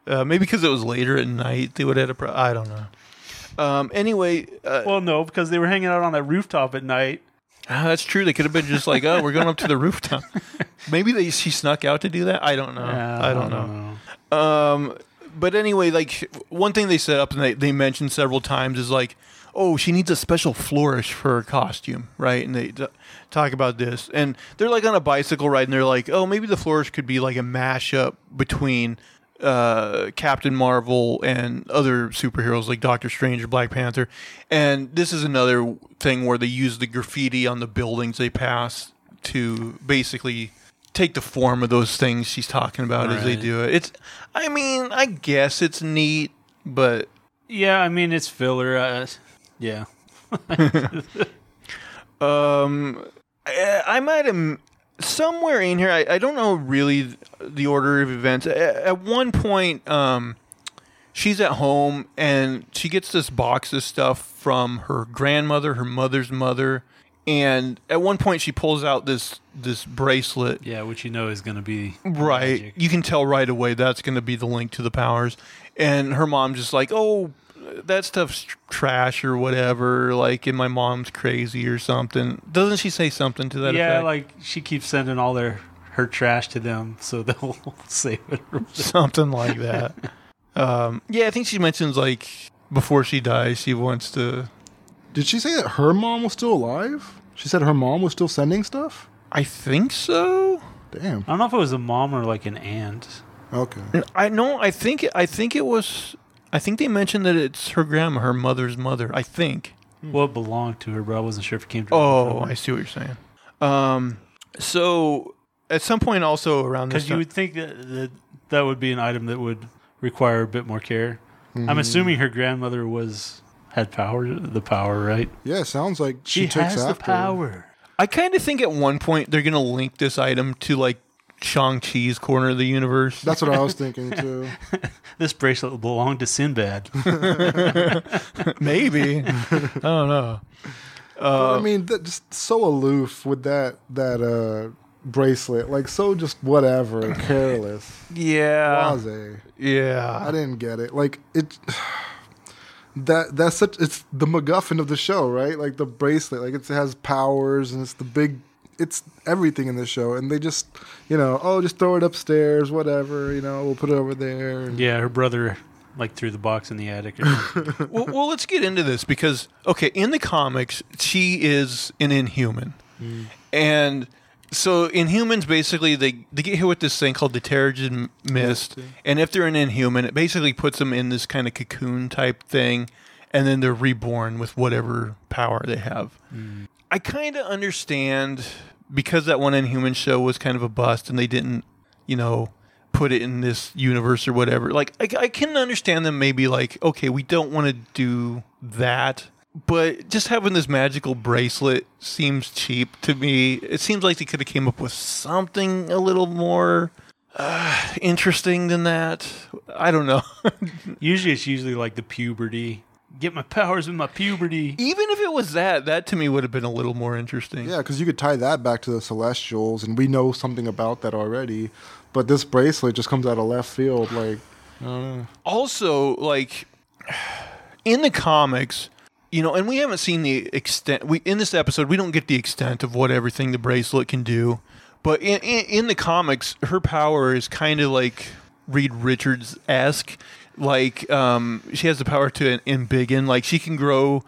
uh, maybe because it was later at night, they would have had a. Pro- I don't know. Um, anyway, uh, Well, no, because they were hanging out on that rooftop at night. Ah, that's true. They could have been just like, "Oh, we're going up to the rooftop." Maybe they she snuck out to do that. I don't know. Yeah, I don't know. Um, but anyway, like one thing they set up and they they mentioned several times is like, "Oh, she needs a special flourish for her costume," right? And they t- talk about this, and they're like on a bicycle ride, and they're like, "Oh, maybe the flourish could be like a mashup between." Uh, Captain Marvel and other superheroes like Doctor Strange or Black Panther. And this is another thing where they use the graffiti on the buildings they pass to basically take the form of those things she's talking about as they do it. It's, I mean, I guess it's neat, but Yeah, I mean it's filler. Uh, yeah, Um, I, I might have somewhere in here. I, I don't know really the order of events. At, at one point, um, she's at home and she gets this box of stuff from her grandmother, her mother's mother, and at one point she pulls out this this bracelet. yeah, which you know is gonna be Right, magic. you can tell right away that's going to be the link to the powers. And her mom just like, oh, that stuff's trash or whatever. Like, and my mom's crazy or something. Doesn't she say something to that yeah, effect? like she keeps sending all their her trash to them so they'll save it. something like that. um, yeah, I think she mentions like before she dies, she wants to. did she say that her mom was still alive? She said her mom was still sending stuff. I think so. Damn. I don't know if it was a mom or like an aunt. Okay. I know. I think. I think it was. I think they mentioned that it's her grandma, her mother's mother. I think. Well, it belonged to her, but I wasn't sure if it came to Oh, I see what you're saying. Um, so at some point, also around this because you time, would think that, that that would be an item that would require a bit more care. I'm assuming her grandmother was had power, the power, right? Yeah, sounds like she, She, takes has the power. I kind of think at one point they're gonna link this item to like Shang Chi's corner of the universe. That's what I was thinking too. This bracelet belonged to Sinbad. Maybe. I don't know. But, I mean, that, just so aloof with that that uh, bracelet, like so just whatever, careless, Yeah. blase. I didn't get it. Like it. That that's such it's the MacGuffin of the show, right? Like the bracelet, like it has powers and it's the big, it's everything in this show, and they just, you know, oh, just throw it upstairs, whatever, you know, we'll put it over there. Yeah, her brother like threw the box in the attic. Well, well, let's get into this because okay, in the comics, she is an Inhuman, mm. and so Inhumans basically they they get hit with this thing called the Terrigen Mist, and if they're an Inhuman, it basically puts them in this kind of cocoon type thing, and then they're reborn with whatever power they have. Mm. I kind of understand because that one Inhuman show was kind of a bust, and they didn't, you know, put it in this universe or whatever. Like, I, I can understand them maybe like, okay, we don't want to do that, but just having this magical bracelet seems cheap to me. It seems like they could have came up with something a little more uh, interesting than that. I don't know. usually, it's usually like the puberty. Get my powers with my puberty. Even if it was that, that to me would have been a little more interesting. yeah, because you could tie that back to the Celestials, and we know something about that already. But this bracelet just comes out of left field, like I don't know. also like in the comics you know and we haven't seen the extent we in this episode we don't get the extent of what everything the bracelet can do but in, in, in the comics her power is kind of like reed richards-esque like um, she has the power to embiggen like she can grow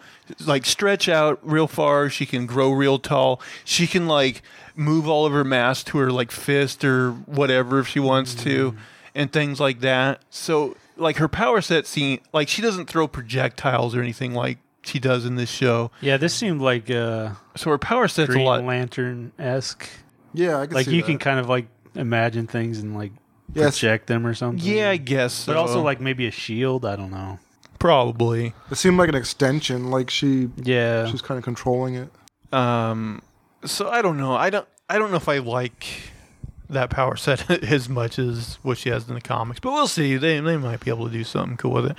like stretch out real far she can grow real tall she can like move all of her mass to her like fist or whatever if she wants to and things like that. So like her power set scene, like she doesn't throw projectiles or anything like she does in this show. Yeah, this seemed like uh, So her power set's a lot. Lantern esque. Yeah, I can Like see you that. can kind of like imagine things and like Yes. project them or something. Yeah, I guess. but also like maybe a shield. I don't know. probably. It seemed like an extension, like she Yeah, she's kind of controlling it. Um, so I don't know. I don't. I don't know if I like that power set as much as what she has in the comics, but we'll see. They they might be able to do something cool with it.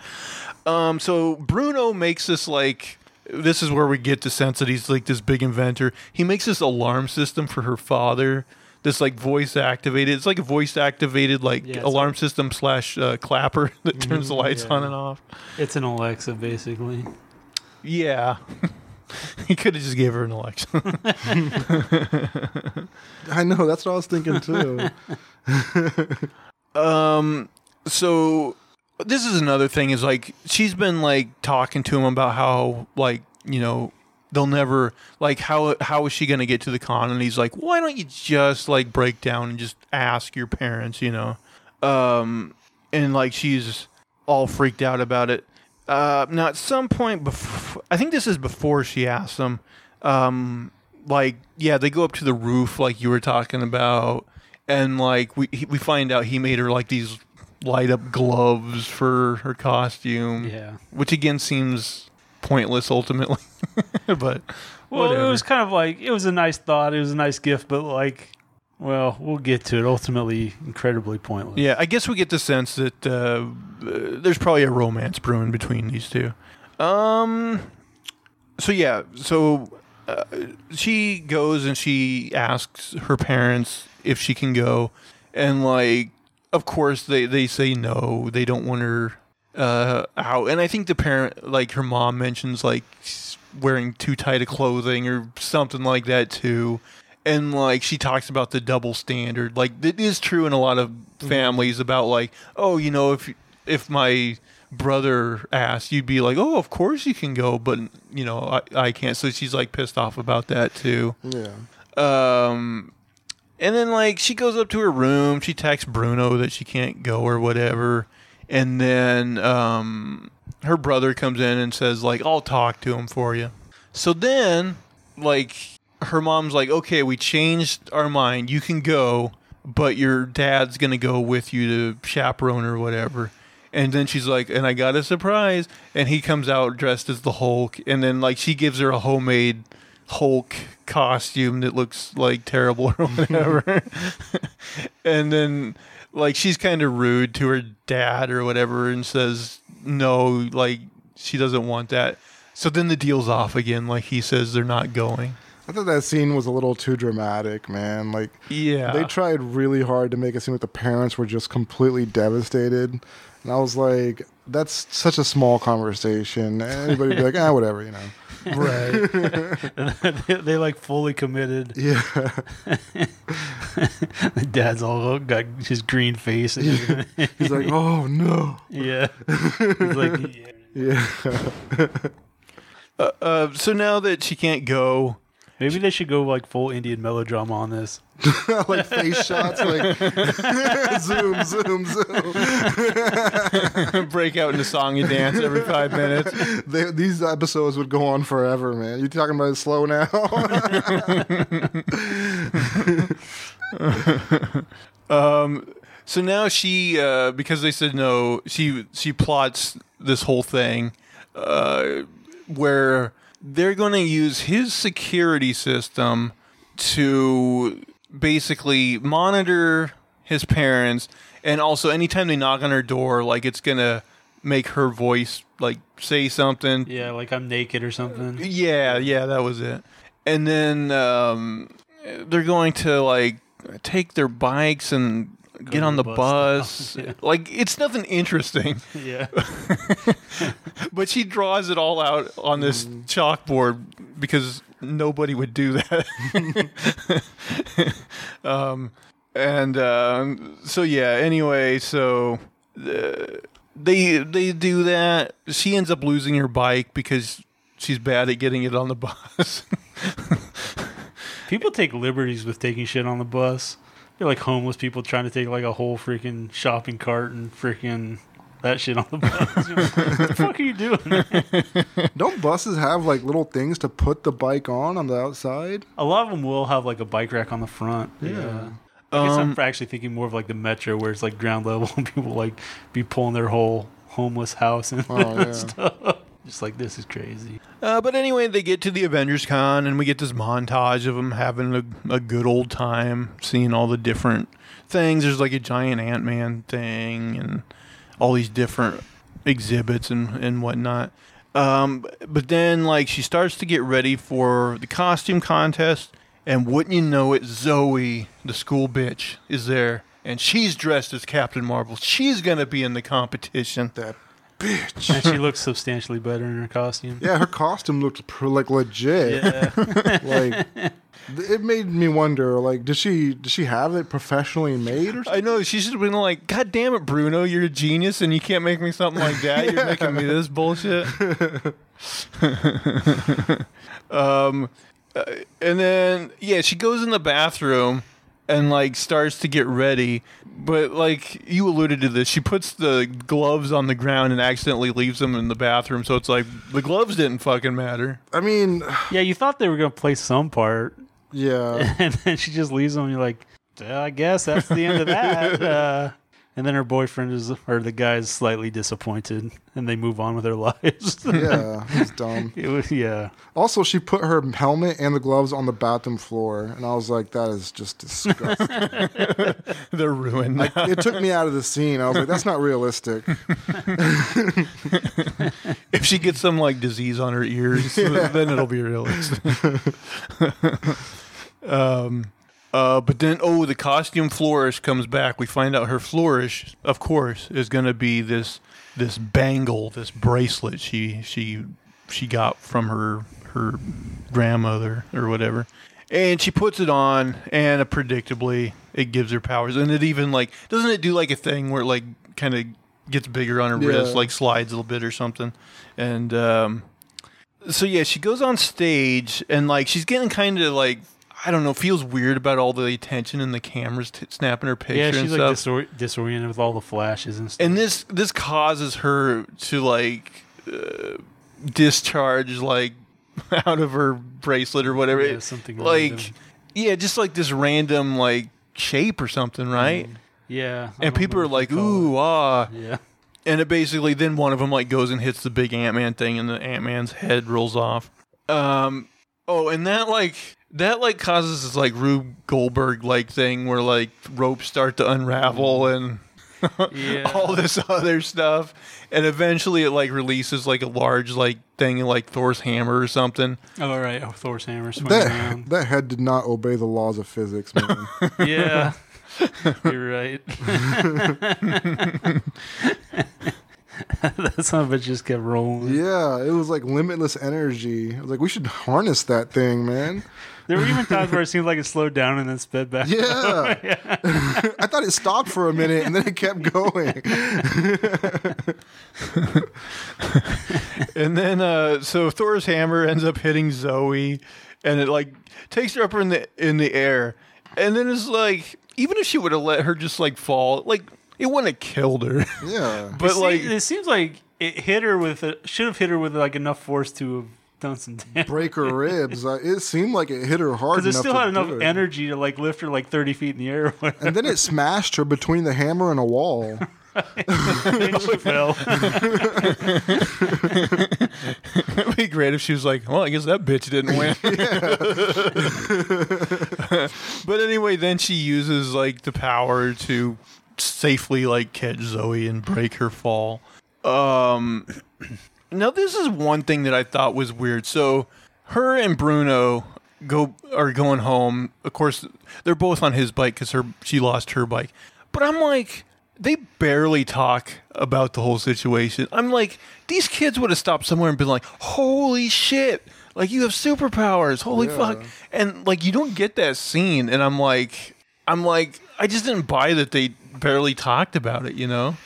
Um, so Bruno makes this like. This is where we get the sense that he's like this big inventor. He makes this alarm system for her father. This like voice activated. It's like a voice activated like Yeah, it's alarm system slash uh, clapper that turns the lights on and off. it's an Alexa basically. Yeah. he could have just gave her an Alexa. I know that's what I was thinking too. Um. So this is another thing. Is like she's been like talking to him about how like you know they'll never like how how is she gonna get to the con? And he's like, why don't you just like break down and just ask your parents? You know. Um. And like she's all freaked out about it. Uh. Now at some point before, I think this is before she asks them. Um. Like yeah, they go up to the roof like you were talking about and like we he- we find out he made her like these light up gloves for her costume, Yeah. which again seems pointless ultimately. but Well, whatever. it was kind of like it was a nice thought. It was a nice gift, but like, well, we'll get to it. Ultimately, incredibly pointless. yeah, I guess we get the sense that uh, uh, there's probably a romance brewing between these two. Um. So yeah, so uh, she goes and she asks her parents if she can go, and like, of course they they say no. They don't want her uh, out, and I think the parent, like her mom, mentions like wearing too tight of clothing or something like that too. And like she talks about the double standard, like it is true in a lot of families about like, oh, you know, if if my brother asked, you'd be like, oh, of course you can go, but you know, I, I can't. So she's like pissed off about that too. Yeah. Um, and then like she goes up to her room, she texts Bruno that she can't go or whatever, and then um, her brother comes in and says like, "I'll talk to him for you." So then, like, her mom's like, "Okay, we changed our mind. You can go, but your dad's gonna go with you to chaperone or whatever." And then she's like, "And I got a surprise." And he comes out dressed as the Hulk, and then like she gives her a homemade Hulk costume that looks like terrible or whatever. and then like she's kind of rude to her dad or whatever and says no, like she doesn't want that. So then the deal's off again. Like he says they're not going. I thought that scene was a little too dramatic, man. Like Yeah. they tried really hard to make it seem like the parents were just completely devastated. And I was like, that's such a small conversation. Anybody be like, ah, whatever, you know. right. they, they like fully committed. Yeah. The dad's all got his green face. And He's like, oh no. yeah. He's like, yeah. Yeah. uh, uh, so now that she can't go, Maybe they should go like full Indian melodrama on this. like face shots, like zoom, zoom, zoom. break out into song and dance every five minutes. They, these episodes would go on forever, man. You talking about it slow now? Um, so now she, uh, because they said no, she she plots this whole thing, uh, where they're going to use his security system to basically monitor his parents, and also anytime they knock on her door, like it's gonna make her voice like say something. Yeah, like I'm naked or something. Yeah, yeah, that was it. And then um, they're going to like take their bikes and get on the the bus. Yeah. Like it's nothing interesting, Yeah. but she draws it all out on this chalkboard because nobody would do that. um, and um, so yeah. Anyway, so. Uh, they they do that. She ends up losing her bike because she's bad at getting it on the bus. People take liberties with taking shit on the bus. You're like homeless people trying to take like a whole freaking shopping cart and freaking that shit on the bus. What the fuck are you doing? Don't buses have like little things to put the bike on on the outside? A lot of them will have like a bike rack on the front. Yeah. I guess Um, I'm actually thinking more of like the metro where it's like ground level and people like be pulling their whole homeless house and Oh, yeah. stuff. Just like this is crazy. Uh, but anyway, they get to the Avengers Con, and we get this montage of them having a, a good old time, seeing all the different things. There's like a giant Ant Man thing, and all these different exhibits and, and whatnot. Um, but then, like, she starts to get ready for the costume contest, and wouldn't you know it, Zoe, the school bitch, is there, and she's dressed as Captain Marvel. She's gonna be in the competition. That bitch. And she looks substantially better in her costume. Yeah, her costume looked pr- like legit. Yeah. Like it made me wonder. Like, did she did she have it professionally made or something? I know she should have been like, "God damn it, Bruno, you're a genius, and you can't make me something like that. You're making me this bullshit." um, uh, and then yeah, she goes in the bathroom and like starts to get ready, but like you alluded to this, she puts the gloves on the ground and accidentally leaves them in the bathroom. So it's like the gloves didn't fucking matter. I mean, yeah, you thought they were gonna play some part, yeah. and then she just leaves them. And you're like, "Yeah, I guess that's the end of that. Uh, and then her boyfriend is, or the guy is slightly disappointed, and they move on with their lives. Yeah, he's dumb. it was, yeah. Also, she put her helmet and the gloves on the bathroom floor, and I was like, "That is just disgusting." They're ruined. like, it took me out of the scene. I was like, "That's not realistic." if she gets some like disease on her ears, then it'll be realistic. um, uh, but then, oh, the costume flourish comes back. We find out her flourish, of course, is going to be this this bangle, this bracelet she she she got from her her grandmother or whatever. And she puts it on, and uh, predictably, it gives her powers. And it even like doesn't it do like a thing where it like kind of gets bigger on her Yeah. wrist, like slides a little bit or something. And um, so yeah, she goes on stage, and like she's getting kind of like I don't know, feels weird about all the attention and the cameras t- snapping her picture Yeah, and she's stuff. like disor- disoriented with all the flashes and stuff. and this this causes her to like uh, discharge like out of her bracelet or whatever. Yeah, something like random. yeah, just like this random like shape or something, right? yeah, I And people are like, "Ooh, ah!" yeah, And it basically then one of them like goes and hits the big Ant Man thing, and the Ant Man's head rolls off. Um, oh, and that like that like causes this like Rube Goldberg like thing where like ropes start to unravel mm. and yeah. all this other stuff, and eventually it like releases like a large like thing like Thor's hammer or something. oh, right. Oh, Thor's hammer swinging That around. that head did not obey the laws of physics, man. yeah, you're right. that son of a just kept rolling. yeah, it was like limitless energy. I was like, we should harness that thing, man. There were even times where it seemed like it slowed down and then sped back. Yeah. I thought it stopped for a minute and then it kept going. And then uh so Thor's hammer ends up hitting Zoe and it like takes her up in the in the air. And then it's like even if she would have let her just like fall, like it wouldn't have killed her. Yeah. but it, se- like it seems like it hit her with a, should have hit her with like enough force to have done some damage. Break her ribs. Like, it seemed like it hit her hard Because it still to had enough it. energy to like lift her like thirty feet in the air. or. And then it smashed her between the hammer and a wall. and she fell. it'd be great if she was like, Well, I guess that bitch didn't win. but anyway, then she uses like the power to safely like catch Zoe and break her fall. Um now this is one thing that I thought was weird. So her and Bruno go are going home. Of course, they're both on his bike because her she lost her bike. But I'm like, they barely talk about the whole situation. I'm like, these kids would have stopped somewhere and been like, "Holy shit!" Like you have superpowers. Holy Yeah. fuck! And like you don't get that scene. And I'm like, I'm like, I just didn't buy that they barely talked about it. You know?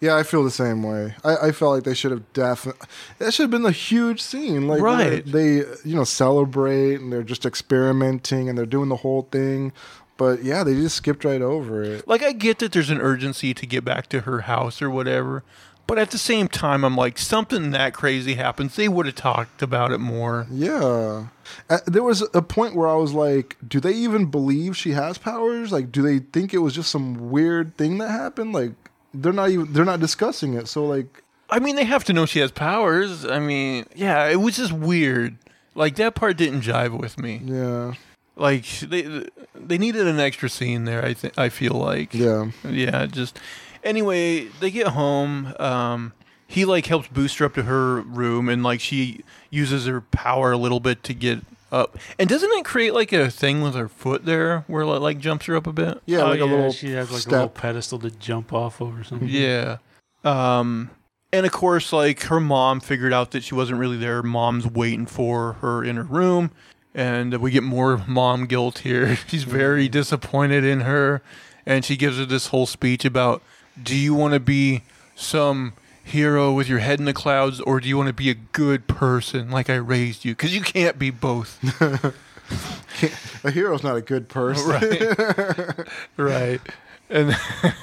Yeah, I feel the same way. I, I felt like they should have definitely. That should have been a huge scene. Like, Right. They, you know, celebrate and they're just experimenting and they're doing the whole thing. But yeah, they just skipped right over it. Like I get that there's an urgency to get back to her house or whatever, but at the same time, I'm like something that crazy happens. They would have talked about it more. Yeah. Uh, there was a point where I was like, do they even believe she has powers? Like, do they think it was just some weird thing that happened? Like, they're not even they're not discussing it. So like, I mean, they have to know she has powers. I mean, yeah, it was just weird. Like that part didn't jive with me. yeah, Like they they needed an extra scene there. I think I feel like yeah, yeah. Just anyway, they get home. Um, he like helps boost her up to her room, and like she uses her power a little bit to get up. And doesn't it create like a thing with her foot there, where it like jumps her up a bit? yeah, Oh, like a little She has like step. a little pedestal to jump off of or something. Yeah. Um, and of course, like her mom figured out that she wasn't really there. Mom's waiting for her in her room. And we get more mom guilt here. She's very disappointed in her. And she gives her this whole speech about do you want to be some hero with your head in the clouds or do you want to be a good person like I raised you? Because you can't be both. a hero's not a good person. right right and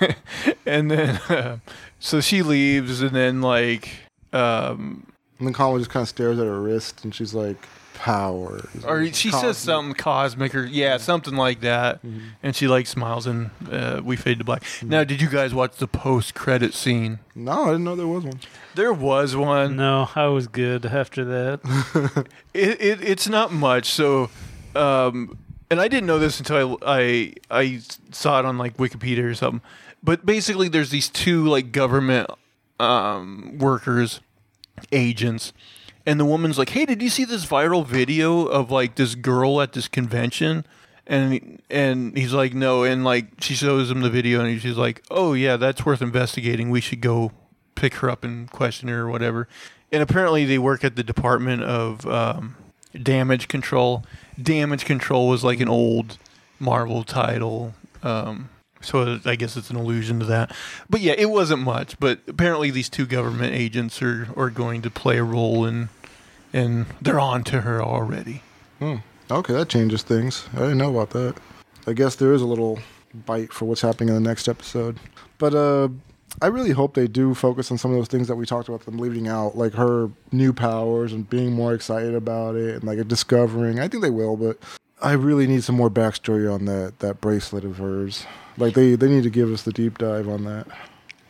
and then uh, so she leaves and then like um And then Kamala just kind of stares at her wrist, and she's like, "Powers." or she says something cosmic or yeah something like that and she like smiles and uh, we fade to black now did you guys watch the post credit scene No, I didn't know there was one. there was one No, I was good after that. it, it it's not much. So, um, and I didn't know this until I, I I saw it on like Wikipedia or something. But basically, there's these two like government um, workers, agents, and the woman's like, "Hey, did you see this viral video of like this girl at this convention?" And and he's like, "No," and like she shows him the video, and she's like, "Oh yeah, that's worth investigating. We should go pick her up and question her or whatever." And apparently, they work at the Department of um, Damage Control. Damage Control was like an old Marvel title. Um, so I guess it's an allusion to that. But yeah, it wasn't much. But apparently, these two government agents are, are going to play a role in, and they're on to her already. Hmm. Okay, that changes things. I didn't know about that. I guess there is a little bite for what's happening in the next episode. But uh, I really hope they do focus on some of those things that we talked about them leaving out, like her new powers and being more excited about it and like discovering. I think they will, but I really need some more backstory on that that bracelet of hers. Like they they need to give us the deep dive on that.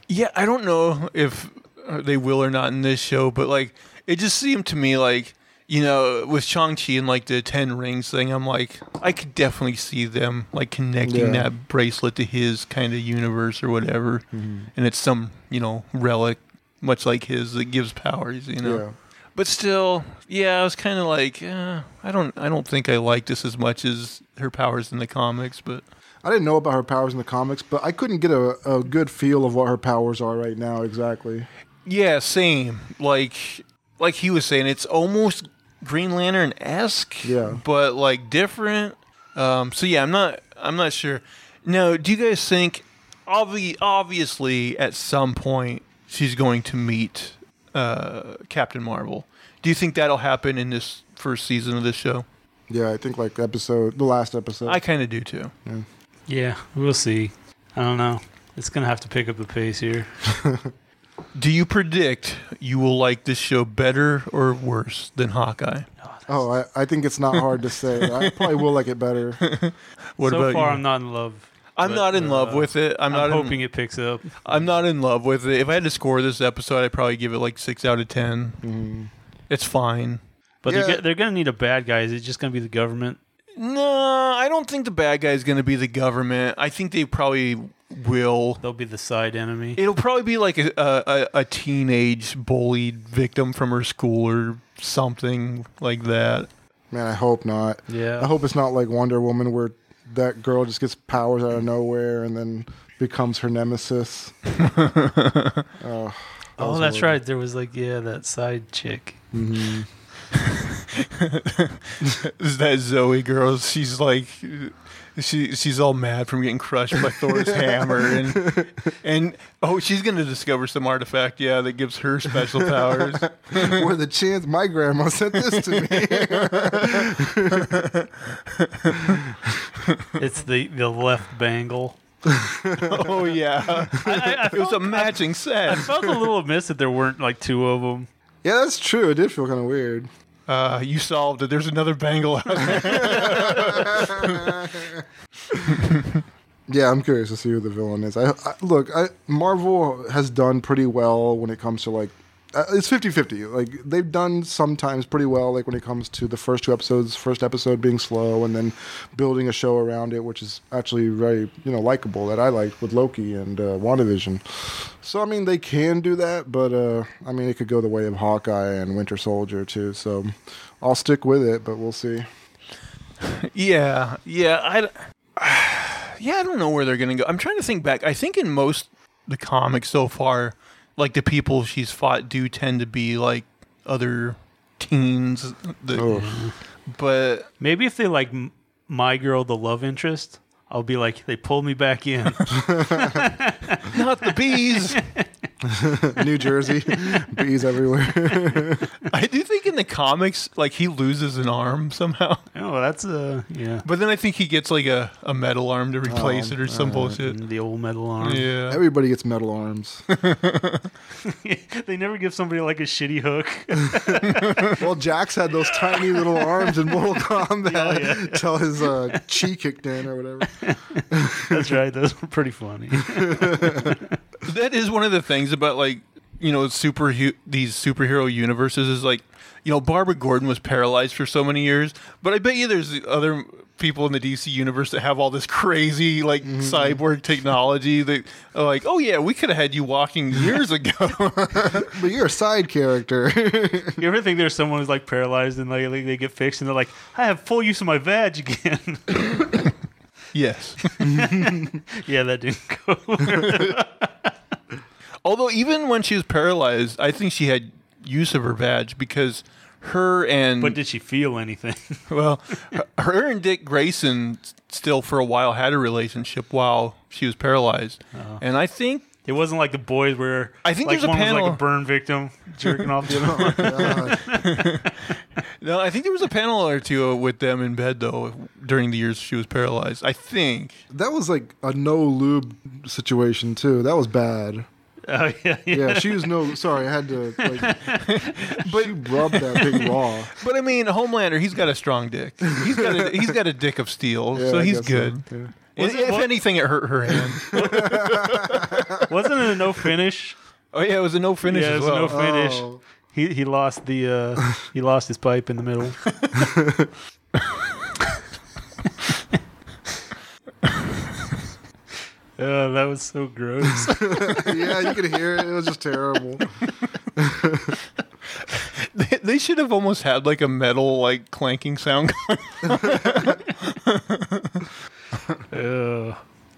Yeah, I don't know if uh, they will or not in this show, but like it just seemed to me like you know with Shang Chi and like the Ten Rings thing, I'm like I could definitely see them like connecting Yeah. that bracelet to his kind of universe or whatever, and it's some you know relic much like his that gives powers, you know. Yeah. But still, yeah, I was kind of like, eh, I don't, I don't think I like this as much as her powers in the comics, but. I didn't know about her powers in the comics, but I couldn't get a, a good feel of what her powers are right now exactly. Yeah, same. Like like he was saying, it's almost Green Lantern esque. Yeah. But like different. Um so yeah, I'm not I'm not sure. Now, do you guys think obvi- obviously at some point she's going to meet uh Captain Marvel. Do you think that'll happen in this first season of this show? Yeah, I think like episode the last episode. I kind of do too. yeah, we'll see. I don't know. It's gonna have to pick up the pace here. Do you predict you will like this show better or worse than Hawkeye? Oh, I, I think it's not hard to say. I probably will like it better. What so about far, you? I'm not in love. I'm but, not in love uh, with it. I'm, I'm, not in- hoping it picks up. I'm not in love with it. If I had to score this episode, I'd probably give it like six out of 10 Mhm. It's fine. But Yeah. they're, they're gonna need a bad guy. Is it just gonna be the government? No, I don't think the bad guy is going to be the government. I think they probably will. They'll be the side enemy. It'll probably be like a, a, a teenage bullied victim from her school or something like that. Man, I hope not. yeah. I hope it's not like Wonder Woman where that girl just gets powers out of nowhere and then becomes her nemesis. oh, oh, that's right. There was like yeah, that side chick. hmm Is that Zoe girl? She's like, she she's all mad from getting crushed by Thor's hammer, and and oh, she's gonna discover some artifact, yeah, that gives her special powers. Where the chance my grandma sent this to me. It's the the left bangle. oh yeah, I, I, I it was a felt, matching I set. felt a little amiss that there weren't like two of them. yeah, that's true. It did feel kind of weird. Uh, you solved it. There's another bangle out there. Yeah, I'm curious to see who the villain is. I, I look, I, Marvel has done pretty well when it comes to like uh, it's 50-50. Like they've done sometimes pretty well like when it comes to the first two episodes, first episode being slow and then building a show around it which is actually very, you know, likable that I liked with Loki and uh, WandaVision. So I mean, they can do that, but uh I mean, it could go the way of Hawkeye and Winter Soldier too. So I'll stick with it, but we'll see. Yeah, yeah, I, yeah, I don't know where they're gonna go. I'm trying to think back. I think in most the comics so far, like the people she's fought do tend to be like other teens. That, Oh. But Maybe if they like my girl, the love interest, I'll be like, they pulled me back in. not the bees. New Jersey, bees everywhere. I do think in the comics, like he loses an arm somehow, oh, that's a yeah, but then I think he gets like a, a metal arm to replace Oh, it or some bullshit. the old metal arm. Yeah. Everybody gets metal arms. they never give somebody like a shitty hook. Well, Jax had those tiny little arms in Mortal Kombat Oh, yeah. until his uh, chi kicked in or whatever. That's right. Those were pretty funny. that is one of the things about like you know super these superhero universes is like you know Barbara Gordon was paralyzed for so many years, but I bet you there's other people in the DC universe that have all this crazy like mm-hmm. cyborg technology that are like oh yeah we could have had you walking years ago. But you're a side character. You ever think there's someone who's like paralyzed and like, like, they get fixed and they're like, I have full use of my vag again. yes. yeah, that didn't go. Although even when she was paralyzed, I think she had use of her badge because her and but did she feel anything? Well, her and Dick Grayson still for a while had a relationship while she was paralyzed, uh-huh. and I think It wasn't like the boys where I think like there's a one was panel- like a burn victim jerking off the other one. Oh, no, I think there was a panel or two with them in bed though during the years she was paralyzed. I think. that was like a no lube situation too. That was bad. Oh yeah, yeah. Yeah, she was no. Sorry, I had to. Like, but she rubbed that big raw. But I mean, Homelander, he's got a strong dick. He's got a, he's got a dick of steel, Yeah, so I he's guess so, good. yeah. Was if it- what- anything, it hurt her hand. Wasn't it a no finish? oh yeah, it was a no finish Yeah, it as was a well. no finish. Oh. He he lost the uh, he lost his pipe in the middle. Oh, that was so gross. yeah, you could hear it. It was just terrible. They, they should have almost had like a metal like clanking sound. Ugh, the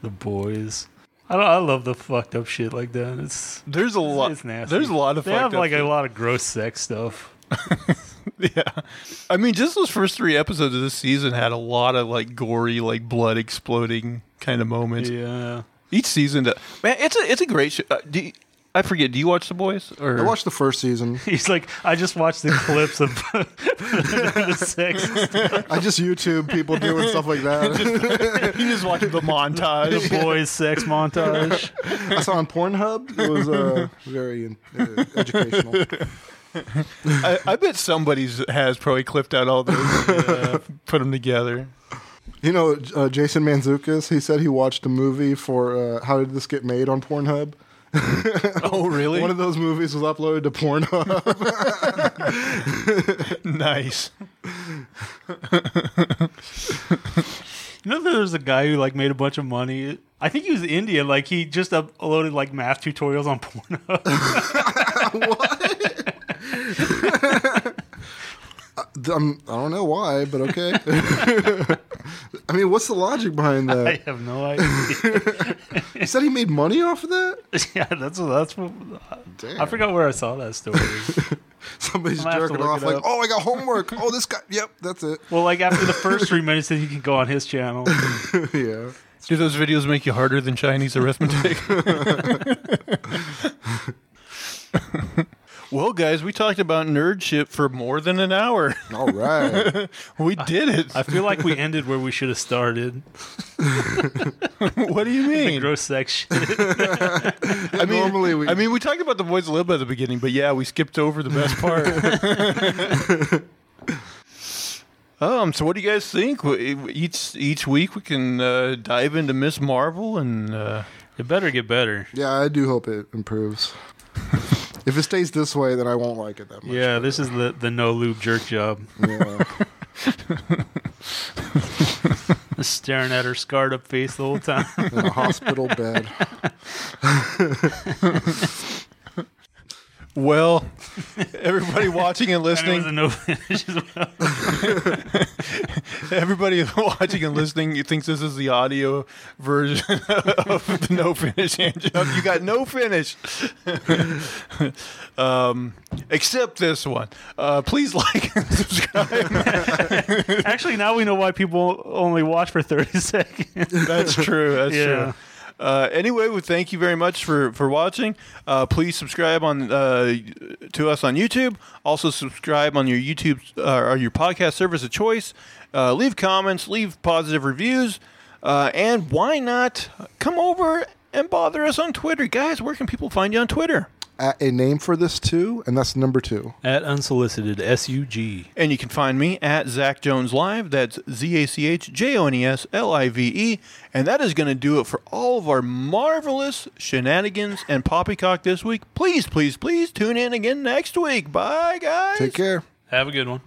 boys. I, don't, I love the fucked up shit like that. It's There's a lot. it's nasty. There's a lot of they fucked have up like shit. a lot of gross sex stuff. Yeah, I mean, just those first three episodes of this season had a lot of like gory, like blood exploding kind of moments. Yeah. Each season, to, man, it's a it's a great show. Uh, do you, I forget? Do you watch The Boys? Or I watched the first season. He's like, I just watched the clips of the sex. I just YouTube people doing stuff like that. you just watch the montage. The boys' sex montage. I saw on Pornhub. It was uh, very uh, educational. I, I bet somebody's has probably clipped out all those, uh, put them together. You know, uh, Jason Mantzoukas. He said he watched a movie for uh, How Did This Get Made on Pornhub. Oh, really? One of those movies was uploaded to Pornhub. nice. You know, there's a guy who like made a bunch of money. I think he was Indian. Like he just uploaded like math tutorials on Pornhub. I'm, I don't know why, but okay. I mean, what's the logic behind that? I have no idea. He said he made money off of that. yeah, that's what that's what. Damn. I forgot where I saw that story. Somebody's I'm gonna have to jerking off like, up. oh, I got homework. oh, this guy. Yep, that's it. Well, like after the first three minutes, then you can go on his channel. yeah. Do those videos make you harder than Chinese arithmetic? Well, guys, we talked about nerd shit for more than an hour. All right. We did it. I feel like we ended where we should have started. what do you mean? Gross sex shit. I mean, normally we- I mean, we talked about the boys a little bit at the beginning, but yeah, we skipped over the best part. um. So, what do you guys think? Each each week we can uh, dive into Miss Marvel and. Uh, It better get better. Yeah, I do hope it improves. if it stays this way, then I won't like it that much. Yeah, this is the the no lube jerk job. Yeah. Staring at her scarred up face the whole time. In a hospital bed. well, everybody watching and And it was listening, a no as well. everybody watching and listening thinks this is the audio version of the no finish hand job. You got no finish, um, except this one. Uh, please like and subscribe. Actually, now we know why people only watch for 30 seconds. That's true. That's Yeah. true. Uh, anyway, well, thank you very much for for watching. Uh, please subscribe on uh, to us on YouTube. Also, subscribe on your YouTube uh, or your podcast service of choice. Uh, leave comments, leave positive reviews, and why not come over and bother us on Twitter, guys? Where can people find you on Twitter? At a name for this too, and that's number two. At unsolicited, S U G. And you can find me at Zach Jones Live. That's Z A C H J O N E S L I V E. And that is going to do it for all of our marvelous shenanigans and poppycock this week. Please, please, please tune in again next week. Bye, guys. Take care. Have a good one.